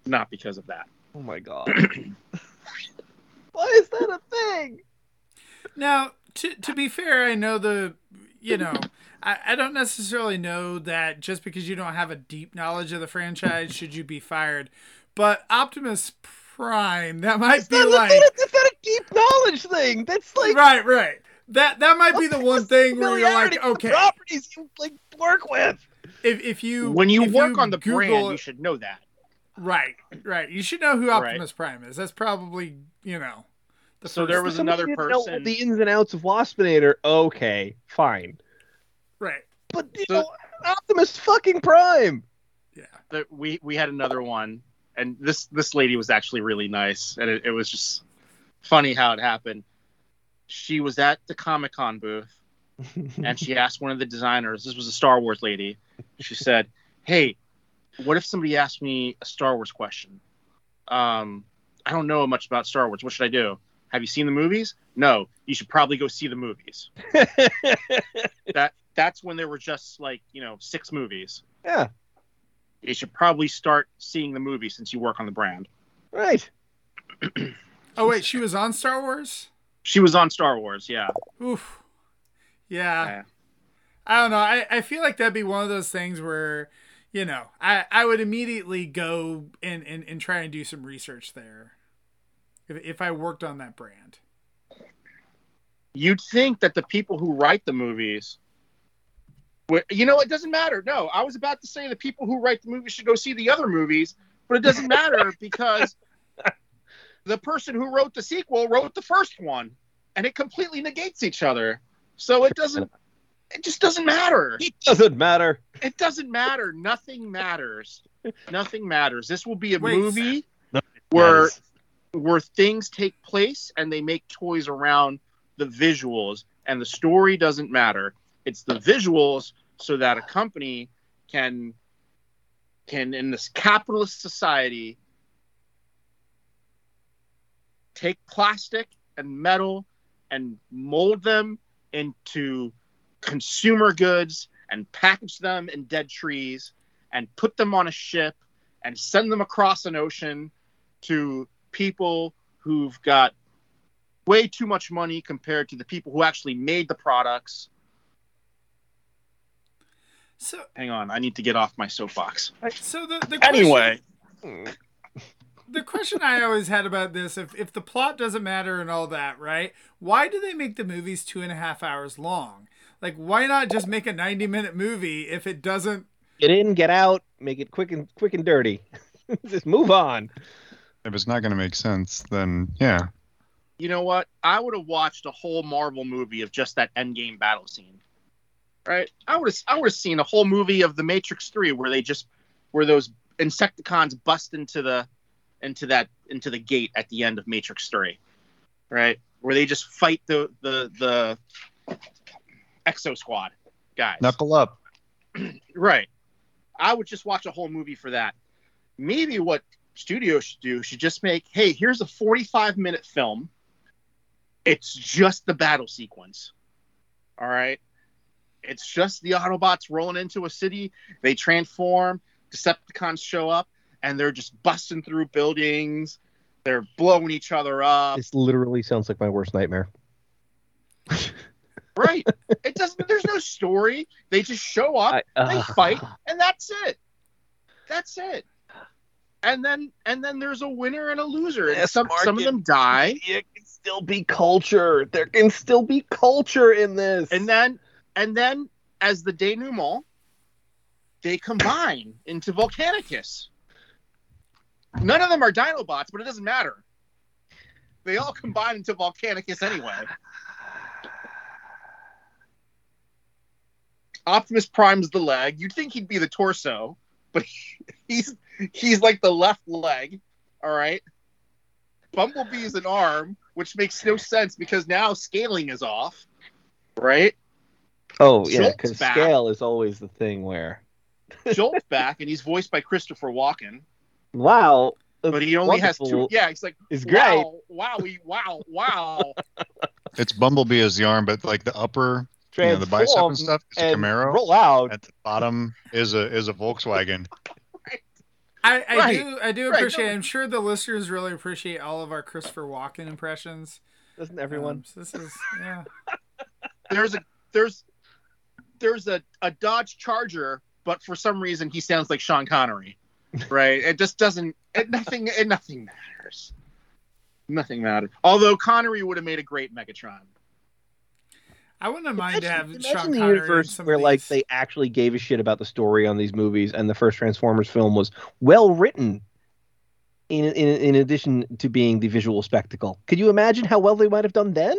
not because of that. Oh my god. Why is that a thing? Now, to to be fair, I know the, you know, I, I don't necessarily know that just because you don't have a deep knowledge of the franchise should you be fired, but Optimus Prime that might It's be not, like it's not a deep knowledge thing. That's like right, right. That that might be the one thing where you're like, familiarity the okay, properties you like work with. if if you When you if work on the Google brand, you should know that. right, right, you should know who Right. Optimus Prime is. That's probably you know. The So first there was. Somebody another didn't know person- the ins and outs of Waspinator. Okay, fine. right. But you So- know, Optimus fucking Prime. Yeah. that we we had another one, and this this lady was actually really nice, and it, it was just funny how it happened. She was at the Comic Con booth, and she asked one of the designers. This was a Star Wars lady. She said, "Hey, what if somebody asked me a Star Wars question? Um, I don't know much about Star Wars. What should I do? Have you seen the movies? No. You should probably go see the movies. that that's when there were just like you know six movies. yeah, You should probably start seeing the movie since you work on the brand. right. Oh wait, she was on Star Wars. She was on Star Wars, yeah. Oof. Yeah. Yeah. I don't know. I, I feel like that'd be one of those things where, you know, I, I would immediately go and, and, and try and do some research there. If, if I worked on that brand. You'd think that the people who write the movies, would- you know, it doesn't matter. No, I was about to say the people who write the movies should go see the other movies, but it doesn't matter because the person who wrote the sequel wrote the first one, and it completely negates each other. So it doesn't. It just doesn't matter. It doesn't matter. It doesn't matter. Nothing matters. Nothing matters. This will be a Wait. movie That where is- where things take place and they make toys around the visuals and the story doesn't matter. It's the visuals so that a company can can in this capitalist society take plastic and metal and mold them into consumer goods and package them in dead trees and put them on a ship and send them across an ocean to people who've got way too much money compared to the people who actually made the products. So Hang on, I need to get off my soapbox. so the, the question, Anyway, the question I always had about this, if if the plot doesn't matter and all that, right? Why do they make the movies two and a half hours long? Like why not just make a ninety minute movie if it doesn't Get in, get out, make it quick and quick and dirty. Just move on. If it's not going to make sense, then yeah. you know what? I would have watched a whole Marvel movie of just that endgame battle scene. Right? I would have I would have seen a whole movie of the Matrix 3 where they just where those insecticons bust into the into that into the gate at the end of Matrix 3. Right? Where they just fight the the the Exo Squad guys. Knuckle up. Right. I would just watch a whole movie for that. Maybe what studios should do should just make, hey, here's a 45 minute film. It's just the battle sequence. All right. It's just the Autobots rolling into a city. They transform. Decepticons show up, and they're just busting through buildings. They're blowing each other up. This literally sounds like my worst nightmare. Right. It doesn't. There's no story. They just show up. I- they uh, fight and that's it that's it and then and then there's a winner and a loser and Yes, some some of them die. It can still be culture. There can still be culture in this. and then and then as the denouement they combine into volcanicus. None of them are dinobots but it doesn't matter. They all combine into volcanicus anyway. Optimus prime's the leg. You'd think he'd be the torso but he's he's like the left leg all right Bumblebee is an arm, which makes no sense because now scaling is off, right? Oh yeah, because scale is always the thing where. Jolt's back, and he's voiced by Christopher Walken, Wow. but he only has two. Yeah, he's like, Is great. wow, wowie, wow, wow. It's Bumblebee as the arm, but like the upper, you know, the bicep and stuff is a and Camaro. Roll out. At the bottom is a is a Volkswagen. I, I Right. do I do appreciate. no. I'm sure the listeners really appreciate all of our Christopher Walken impressions. Doesn't everyone? Um, so this is yeah. There's a there's there's a, a Dodge Charger, but for some reason he sounds like Sean Connery, right? It just doesn't. It nothing. It nothing matters. Nothing matters. Although Connery would have made a great Megatron. I wouldn't mind to have Imagine, Sean imagine the Connery in universe where like they actually gave a shit about the story on these movies, and the first Transformers film was well written. In, in in addition to being the visual spectacle, could you imagine how well they might have done then?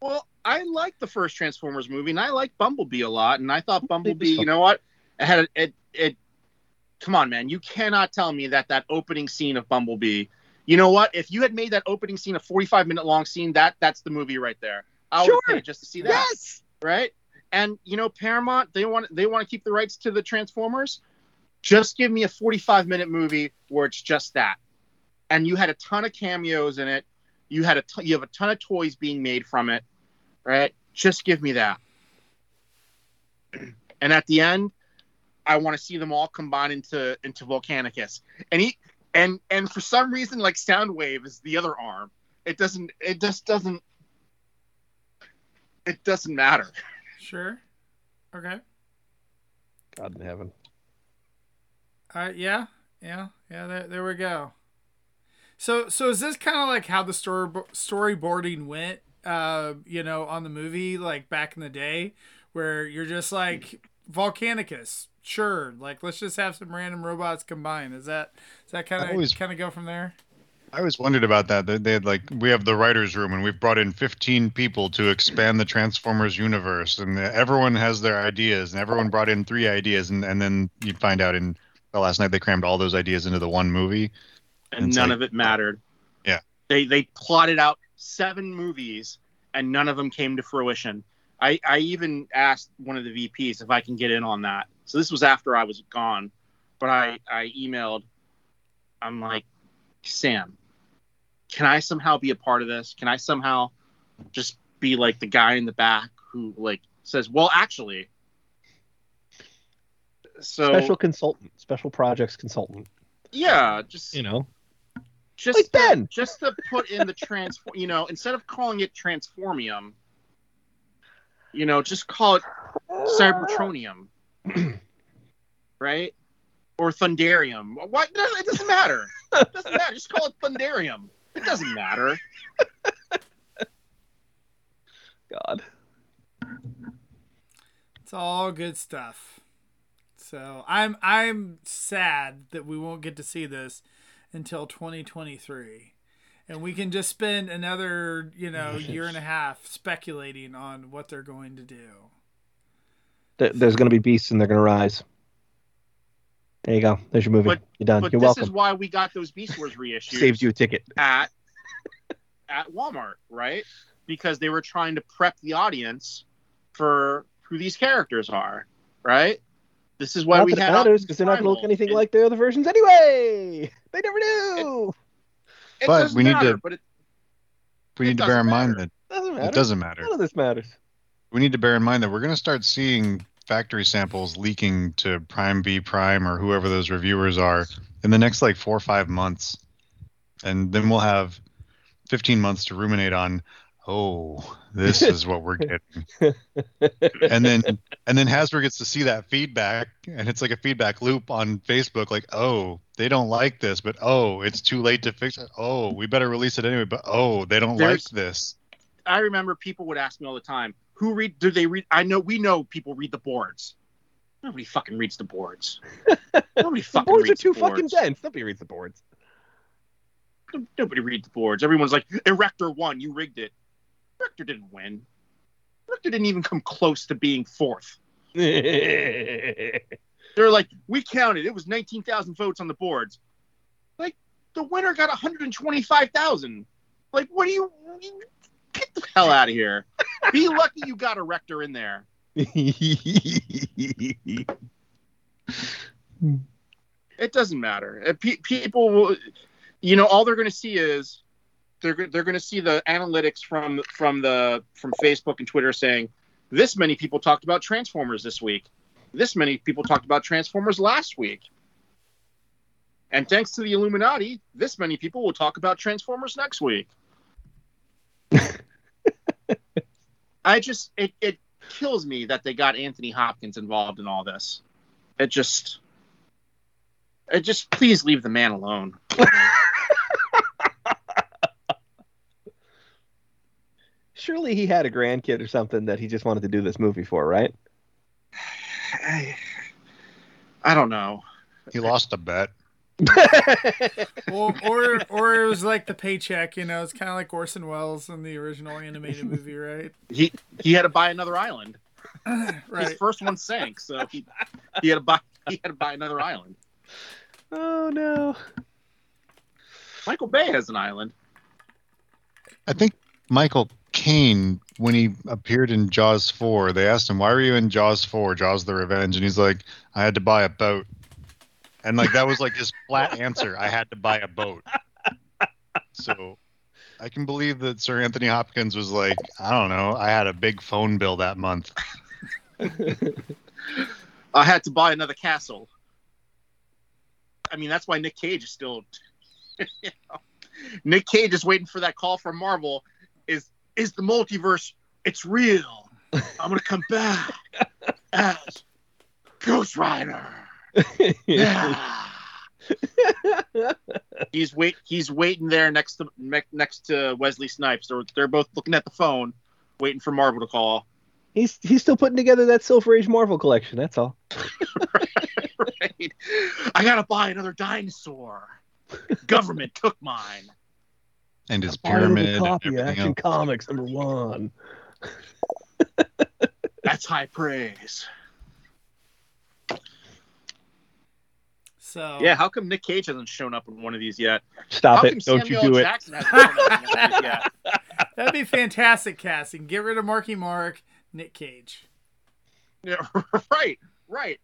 Well, I like the first Transformers movie, and I like Bumblebee a lot. And I thought Bumblebee, you know what? It had it it. Come on, man! You cannot tell me that that opening scene of Bumblebee. You know what? If you had made that opening scene a forty-five minute long scene, that that's the movie right there. I would pay just to see that. Yes. right? And you know, Paramount they want they want to keep the rights to the Transformers. Just give me a 45 minute movie where it's just that, and you had a ton of cameos in it. You had a—you have a ton of toys being made from it, right? Just give me that. And at the end, I want to see them all combine into into Volcanicus. And he and and for some reason, like Soundwave is the other arm. It doesn't. It just doesn't. It doesn't matter. Sure. Okay. God in heaven. Uh, yeah, yeah, yeah. There, there we go. So, so is this kind of like how the story storyboarding went? Uh, you know, on the movie, like back in the day, where you're just like Volcanicus, sure, like let's just have some random robots combine. Is that is that kind of always- kind of go from there? I always wondered about that. They, they had like we have the writers' room, and we've brought in 15 people to expand the Transformers universe, and everyone has their ideas, and everyone brought in three ideas, and and then you'd find out in well, last night they crammed all those ideas into the one movie. and It's none like- of it mattered. Yeah. They they plotted out seven movies and none of them came to fruition. I, I even asked one of the VPs if I can get in on that. So this was after I was gone, but I, I emailed. I'm like, Sam, can I somehow be a part of this? Can I somehow just be like the guy in the back who like says, well, actually. So special consultant, special projects consultant. yeah, just You know, just like to, Ben. just to put in the transform you know instead of calling it transformium you know just call it cybertronium right or thundarium what it doesn't matter it doesn't matter just call it thundarium it doesn't matter God. It's all good stuff. So I'm I'm sad that we won't get to see this until 2023, and we can just spend another you know year and a half speculating on what they're going to do. There's going to be beasts and they're going to rise. There you go. There's your movie. But- You're done. but You're this welcome. is why we got those beast wars reissues Saves you a ticket. at at Walmart, right? Because they were trying to prep the audience for who these characters are, right? This is why Not we that it had matters because they're not going to look anything It- like the other versions anyway. They never do. It But we need matter, to- But it, We It need to bear in doesn't mind matter. that doesn't matter. it doesn't matter. None of this matters. We need to bear in mind that we're going to start seeing factory samples leaking to Prime V Prime or whoever those reviewers are in the next like four or five months, and then we'll have 15 months to ruminate on. Oh, this is what we're getting. and then and then Hasbro gets to see that feedback, and it's like a feedback loop on Facebook. Like, oh, they don't like this, but oh, it's too late to fix it. Oh, we better release it anyway. But oh, they don't There's- like this. I remember people would ask me all the time, "Who read? Do they read?" I know we know people read the boards. Nobody fucking reads the boards. Nobody The fucking boards are too the fucking dense. Nobody reads the boards. Nobody reads the boards. Everyone's like, Erector won. You rigged it. Erector didn't win. Erector didn't even come close to being fourth. They're like, we counted. It was 19,000 votes on the boards. Like, the winner got 125,000. Like, what do you, you get the hell out of here? Be lucky you got a rector in there. It doesn't matter. Uh, pe- people, will, you know, all they're going to see is they're they're going to see the analytics from from the from Facebook and Twitter saying this many people talked about Transformers this week. This many people talked about Transformers last week. And thanks to the Illuminati, this many people will talk about Transformers next week. I just it, it kills me that they got Anthony Hopkins involved in all this. It just it just please leave the man alone. Surely he had a grandkid or something that he just wanted to do this movie for, right? I, I don't know. He lost a bet. Or, or or it was like the paycheck, you know. It's kind of like Orson Welles in the original animated movie, right? He he had to buy another island. His first one sank, so he, he had to buy he had to buy another island. oh no. Michael Bay has an island. I think Michael Caine, when he appeared in Jaws 4, they asked him, Why were you in Jaws 4, Jaws the Revenge? And he's like, I had to buy a boat. And like that was like his flat answer. I had to buy a boat. So I can believe that Sir Anthony Hopkins was like, I don't know, I had a big phone bill that month. I had to buy another castle. I mean, that's why Nick Cage is still. you know, Nick Cage is waiting for that call from Marvel. Is is the multiverse? It's real. I'm gonna come back as Ghost Rider. Yeah. he's wait. He's waiting there next to next to Wesley Snipes. They're they're both looking at the phone, waiting for Marvel to call. He's he's still putting together that Silver Age Marvel collection. That's all. right? I gotta buy another dinosaur. Government took mine. And his Buy pyramid copy of Action else. Comics number one. That's high praise. So Yeah, how come Nick Cage hasn't shown up in one of these yet? Stop how it! come Don't you do it! Jackson hasn't shown up in one of these yet? that'd be fantastic casting. Get rid of Marky Mark, Nick Cage. Yeah, right, right.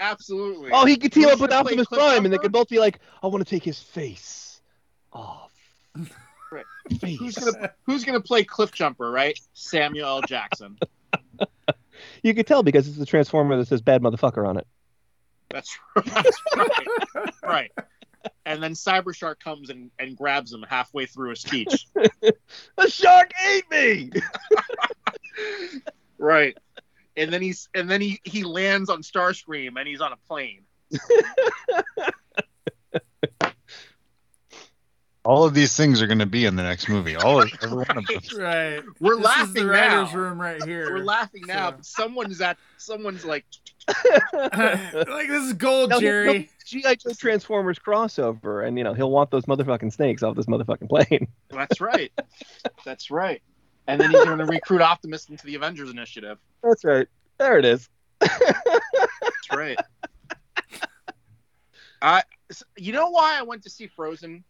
Absolutely. Oh, he could team Who's up with Optimus Prime, and they could both be like, "I want to take his face off." Right. Face. Who's gonna Who's gonna play Cliff Jumper? Right, Samuel L. Jackson. You could tell because it's the Transformer that says "bad motherfucker" on it. That's, right. right. And then Cyber Shark comes and, and grabs him halfway through a speech. The shark ate me. right. And then he's and then he he lands on Starscream and he's on a plane. All of these things are going to be in the next movie. All of every one of them. Right. We're this laughing is the now. writers' room right here. We're laughing now, So- but someone's at someone's like like this is gold, No, Jerry. GI Joe Transformers crossover, and you know he'll want those motherfucking snakes off this motherfucking plane. That's right. That's right. And then he's going to recruit Optimus into the Avengers Initiative. That's right. There it is. That's right. I, you know why I went to see Frozen?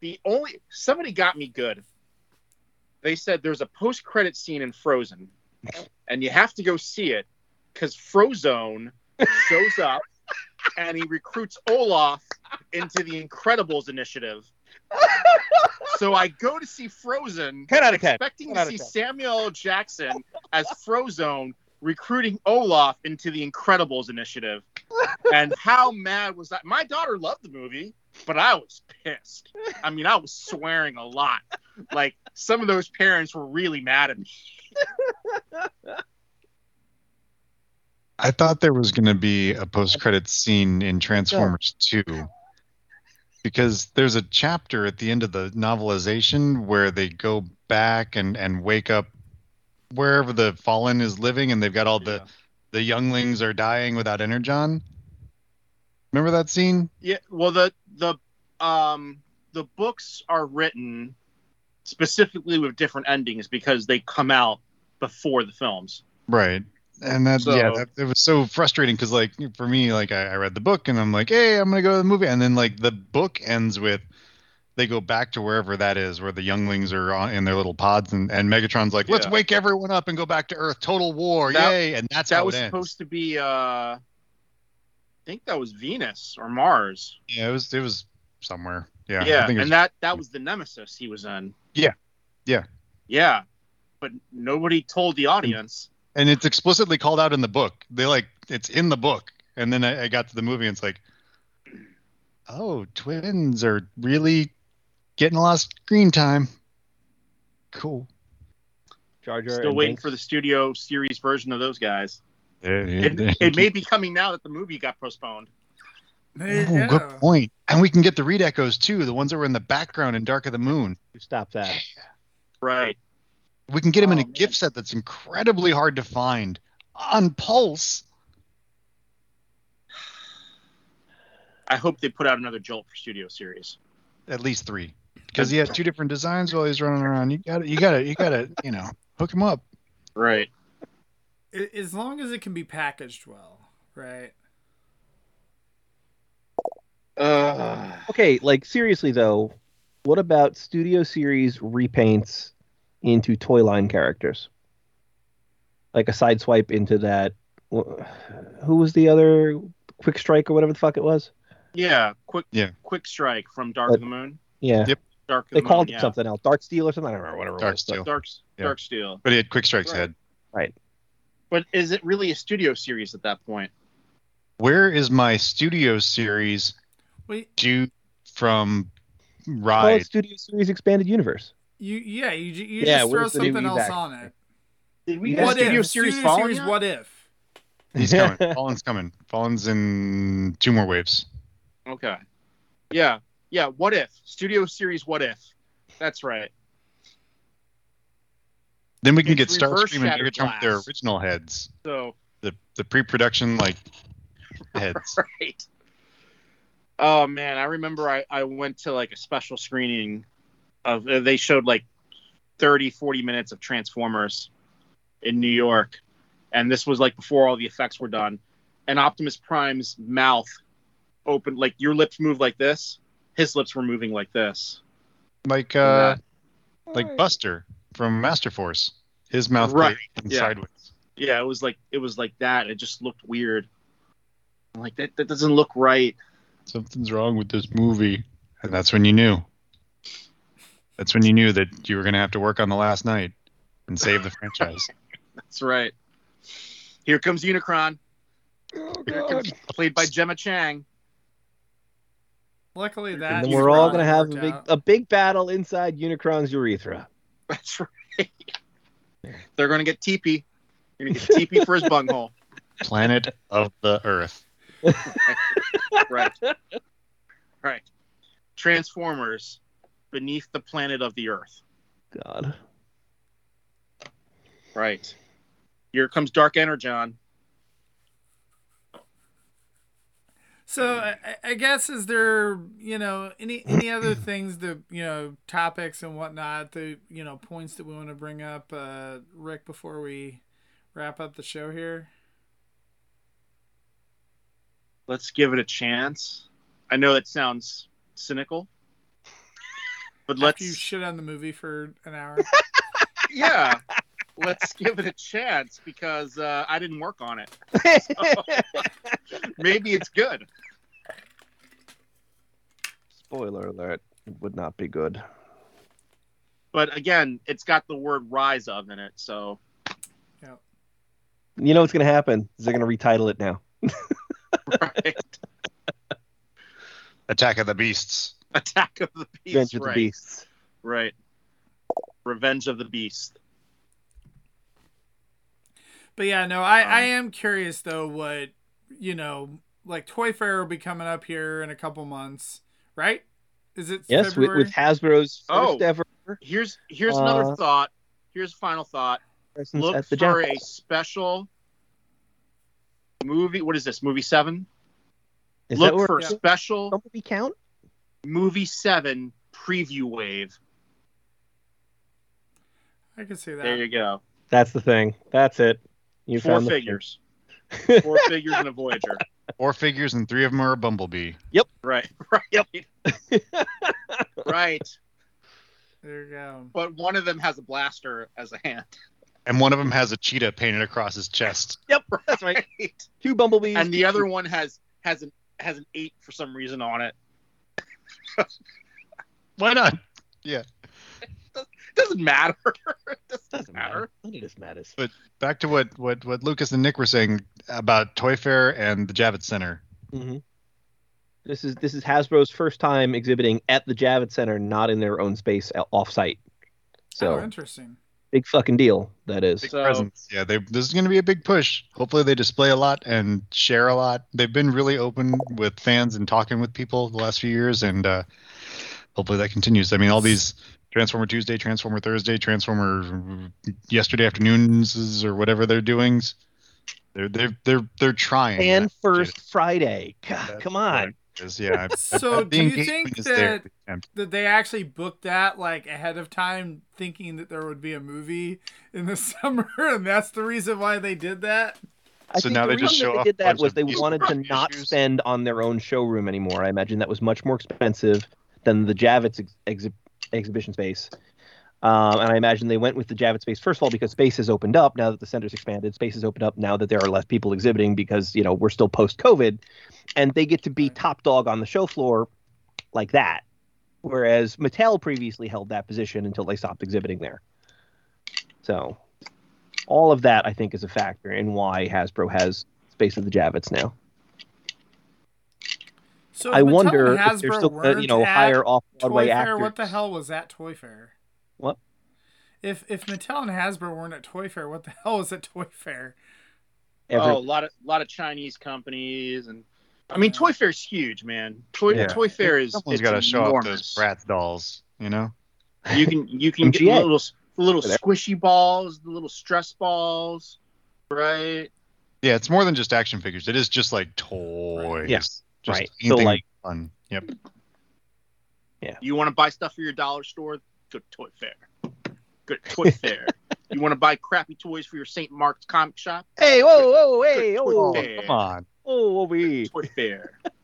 The only somebody got me good. They said there's a post-credit scene in Frozen, and you have to go see it because Frozone shows up and he recruits Olaf into the Incredibles initiative. So I go to see Frozen, 10 out of 10. expecting 10 to out of see Samuel L. Jackson as Frozone recruiting Olaf into the Incredibles initiative. And how mad was that? My daughter loved the movie, but I was pissed. I mean, I was swearing a lot. Like some of those parents were really mad at me. I thought there was going to be a post-credit scene in Transformers 2 because there's a chapter at the end of the novelization where they go back and and wake up wherever the fallen is living and they've got all the the younglings are dying without energon. Remember that scene? Yeah, well the the um the books are written specifically with different endings because they come out before the films. Right. and that yeah, that, it was so frustrating because like for me, like I, I read the book and I'm like, hey, I'm gonna go to the movie, and then like the book ends with they go back to wherever that is, where the younglings are on, in their little pods, and, and Megatron's like, let's Yeah. wake everyone up and go back to Earth, total war, That- yay! And that's that how was supposed to be. uh think that was Venus or Mars. Yeah, it was it was somewhere. Yeah, I Yeah, think it was- and that that was the nemesis he was in. Yeah. Yeah. Yeah, but nobody told the audience. and it's explicitly called out in the book. They like it's in the book, and then I, I got to the movie, and it's like, oh, twins are really getting a lot of screen time. Cool. Jar Jar Still waiting Binks. for the studio series version of those guys. It, It, it may be coming now that the movie got postponed. There Oh, good point. And we can get the read echoes too, the ones that were in the background in Dark of the Moon. Stop that. Right. We can get them in Oh, a man. gift set that's incredibly hard to find on Pulse. I hope they put out another Jolt for studio series. At least three, because he has two different designs while he's running around. You got it. you got it. you got it. you know, hook him up. Right. I- As long as it can be packaged well, right? Uh, Okay, like seriously though, what about Studio Series repaints into toy line characters? Like a side swipe into that. Who was the other Quick Strike or whatever the fuck it was? yeah. Quick. Yeah. Quick strike from Dark But- of the Moon. Yeah, Yep. Dark they the called Moon, it yeah. something else, Dark Steel or something. I don't remember whatever. it Dark was, Steel. Dark. Yeah. Dark Steel. But he had Quick Strike's head. Right. head. But is it really a studio series at that point? Where is my studio series Wait, due from But- Call Ride? it Studio Series Expanded Universe. you yeah, you, ju- you Yeah, just throw where's the new something else evac? on it. Did we Yeah. get What studio if? series Studio Fallen series yet? what if? He's coming. Fallen's coming. Fallen's in two more waves. Okay. Yeah. Yeah. What if? Studio series what if? That's right. Then we can It's get reverse Starscream and shattered Megatron with their original heads, So the the pre-production like heads. right. Oh man, I remember I, I went to like a special screening of uh, they showed like 30 40 minutes of Transformers in New York and this was like before all the effects were done and Optimus Prime's mouth opened like your lips move like this his lips were moving like this. Like uh, like Buster from Master Force. His mouth Right, goes yeah. sideways. yeah it was like it was like that it just looked weird I'm like that, that doesn't look right Something's wrong with this movie, and that's when you knew. That's when you knew that you were gonna have to work on the Last Knight and save the franchise. that's right here comes Unicron oh, Here comes- played by Gemma Chan Luckily that And then we're all gonna have a big out. a big battle inside Unicron's urethra. That's right. They're going to get Teepee. You're going to get Teepee for his bunghole. Planet of the Earth. Right. Right. Transformers beneath the planet of the Earth. God. Right. Here comes Dark Energon. So I, I- I guess is there you know any any other things the you know topics and whatnot the you know points that we want to bring up uh, Rick before we wrap up the show here. Let's give it a chance. I know that sounds cynical, but After let's You shit on the movie for an hour. yeah, let's give it a chance because uh, I didn't work on it. Maybe it's good. Spoiler alert. It would not be good. But again, it's got the word "rise of" in it, so Yeah. You know what's gonna happen? Is they're gonna retitle it now. right. Attack of the Beasts. Attack of the Beasts. Revenge of right. the Beasts. Right. Revenge of the Beast. But yeah, no, I, I Um, am curious though what you know, like Toy Fair will be coming up here in a couple months, right? Is it Yes, with, February? with Hasbro's first Oh. ever Here's here's Uh, another thought. Here's a final thought. Look at the for Jack. a special movie. What is this? Movie seven. Is Look where for Yeah. special movie count? movie seven preview wave. I can see that. There you go. That's the thing. That's it. You Four found figures. Four figures in a Voyager. Four figures and three of them are a Bumblebee. Yep. Right. Right. Yep. right. There you go. But one of them has a blaster as a hand. And one of them has a cheetah painted across his chest. Yep, that's right. Two bumblebees. And the other one has has an has an eight for some reason on it. Why not? Doesn't matter. it doesn't, doesn't matter. matter. None of this matters. But Back to what, what, what Lucas and Nick were saying about Toy Fair and the Javits Center. hmm This is this is Hasbro's first time exhibiting at the Javits Center, not in their own space off-site. So oh, interesting. big fucking deal that is. Big So- presence. Yeah, they, this is going to be a big push. Hopefully, they display a lot and share a lot. They've been really open with fans and talking with people the last few years, and uh, hopefully that continues. I mean, all these Transformer Tuesday, Transformer Thursday, Transformer yesterday afternoons or whatever they're doing. They're they're they're they're trying. And That- first Friday. God, come on. it is, Yeah. So do you think that that they actually booked that like ahead of time, thinking that there would be a movie in the summer, and that's the reason why they did that? I So think now the they just reason show that off they did that was they wanted to not spend on their own showroom anymore. I imagine that was much more expensive than the Javits ex- exhi- exhibition space. Um, and I imagine they went with the Javits space first of all because space has opened up now that the center's expanded. Space has opened up now that there are less people exhibiting because you know we're still post COVID, and they get to be top dog on the show floor like that. Whereas Mattel previously held that position until they stopped exhibiting there. So, all of that I think is a factor in why Hasbro has space at the Javits now. So I wonder and if they're still uh, gonna, you know higher off Toy Broadway actors. What the hell was at Toy Fair? What? If if Mattel and Hasbro weren't at Toy Fair, what the hell was at Toy Fair? Every- Oh, a lot of lot of Chinese companies and I mean Toy Fair's huge, man. Toy Yeah. Toy Fair is Someone's it's got to show off enormous. those Bratz dolls, you know? You can you can get the little the little There. squishy balls, the little stress balls, right? Yeah, it's more than just action figures. It is just like toys. Yeah, Just right. So, like- fun. Yep. You want to buy stuff for your dollar store? Go to Toy Fair. Go to Toy Fair. You want to buy crappy toys for your St. Mark's comic shop? hey, whoa, whoa, hey, Toy oh, Fair. Come on. oh, we Toy Fair.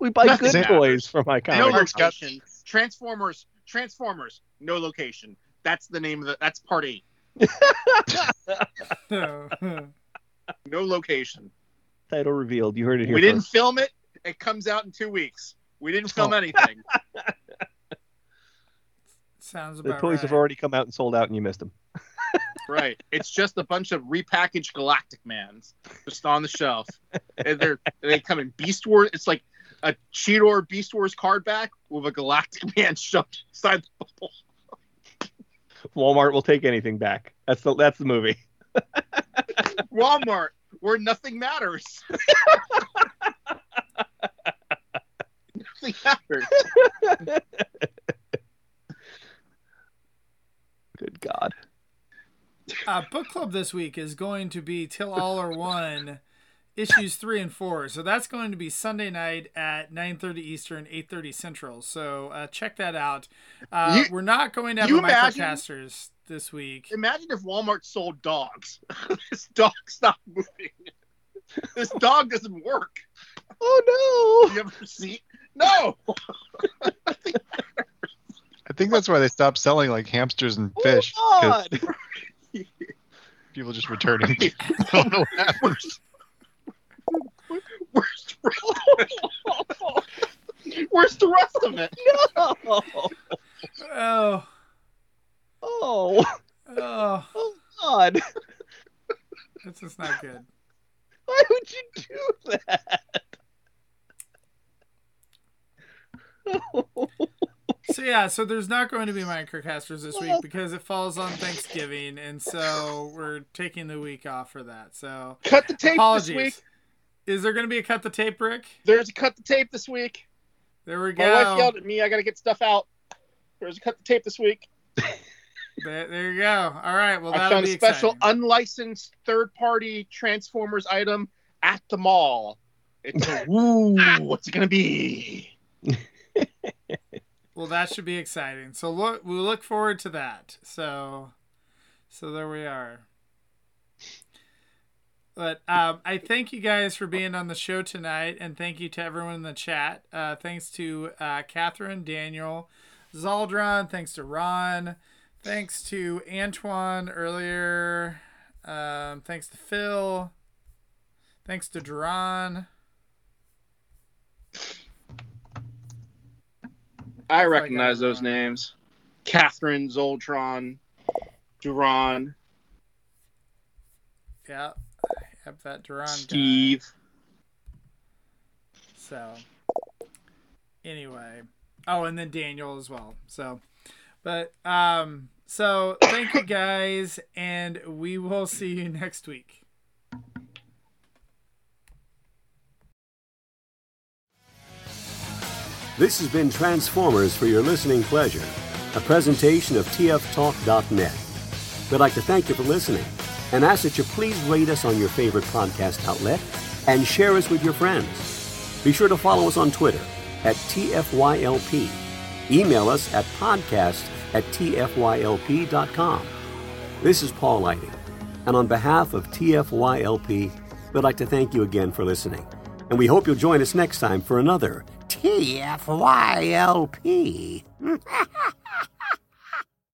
we buy Nothing good matters. toys for my comic. Mark's got- location. Transformers. Transformers. No location. That's the name of the. That's part eight. No. No location. Title revealed. You heard it here. We didn't film it. It comes out in two weeks. We didn't film oh. anything. Sounds about The about toys right. have already come out and sold out, and you missed them. right. It's just a bunch of repackaged Galactic Mans just on the shelf. and they're they come in Beast Wars. It's like a Cheetor Beast Wars card back with a Galactic Man shoved inside the bubble. Walmart will take anything back. That's the that's the movie. Walmart, where nothing matters. nothing matters. Good God. uh, book club this week is going to be Till All Are One, issues three and four. So that's going to be Sunday night at nine thirty Eastern, eight thirty Central. So uh, check that out. Uh, You- we're not going to have you a microcasters this week. Imagine if Walmart sold dogs. this dog stopped moving. This dog doesn't work. Oh no! You ever see? No. I think that's why they stopped selling like hamsters and no! fish. Oh 'cause God! people just returning. I don't know what happened. Where's, where's, where's the rest of it? No! Oh, Oh! oh, Oh God! This is not good. Why would you do that? So yeah, so there's not going to be microcasters this week because it falls on Thanksgiving, and so we're taking the week off for that. So Cut the tape apologies. this week. Is there going to be a cut the tape, Rick? There's a cut the tape this week. There we go. My wife yelled at me. I got to get stuff out. There's a cut the tape this week. There, there you go. All right. Well, I found be a special exciting. unlicensed third party Transformers item at the mall. It's a woo. What's it gonna be? Well, that should be exciting. So look, we look forward to that. So, so there we are. But um, I thank you guys for being on the show tonight, and thank you to everyone in the chat. Uh, thanks to uh, Catherine, Daniel, Zaldron. Thanks to Ron. Thanks to Antoine earlier. Um, thanks to Phil. Thanks to Duran. I recognize those names. Catherine, Zoltron, Duran, Yeah. Yep, that Duran guy. Steve. So, anyway, oh, and then Daniel as well. So, but um, so thank you guys, and we will see you next week. This has been Transformers for your listening pleasure, a presentation of TFTalk.net. We'd like to thank you for listening and ask that you please rate us on your favorite podcast outlet and share us with your friends. Be sure to follow us on Twitter at TFYLP. Email us at podcast at TFYLP.com. This is Paul Lighting, and on behalf of TFYLP, we'd like to thank you again for listening. And we hope you'll join us next time for another TFYLP.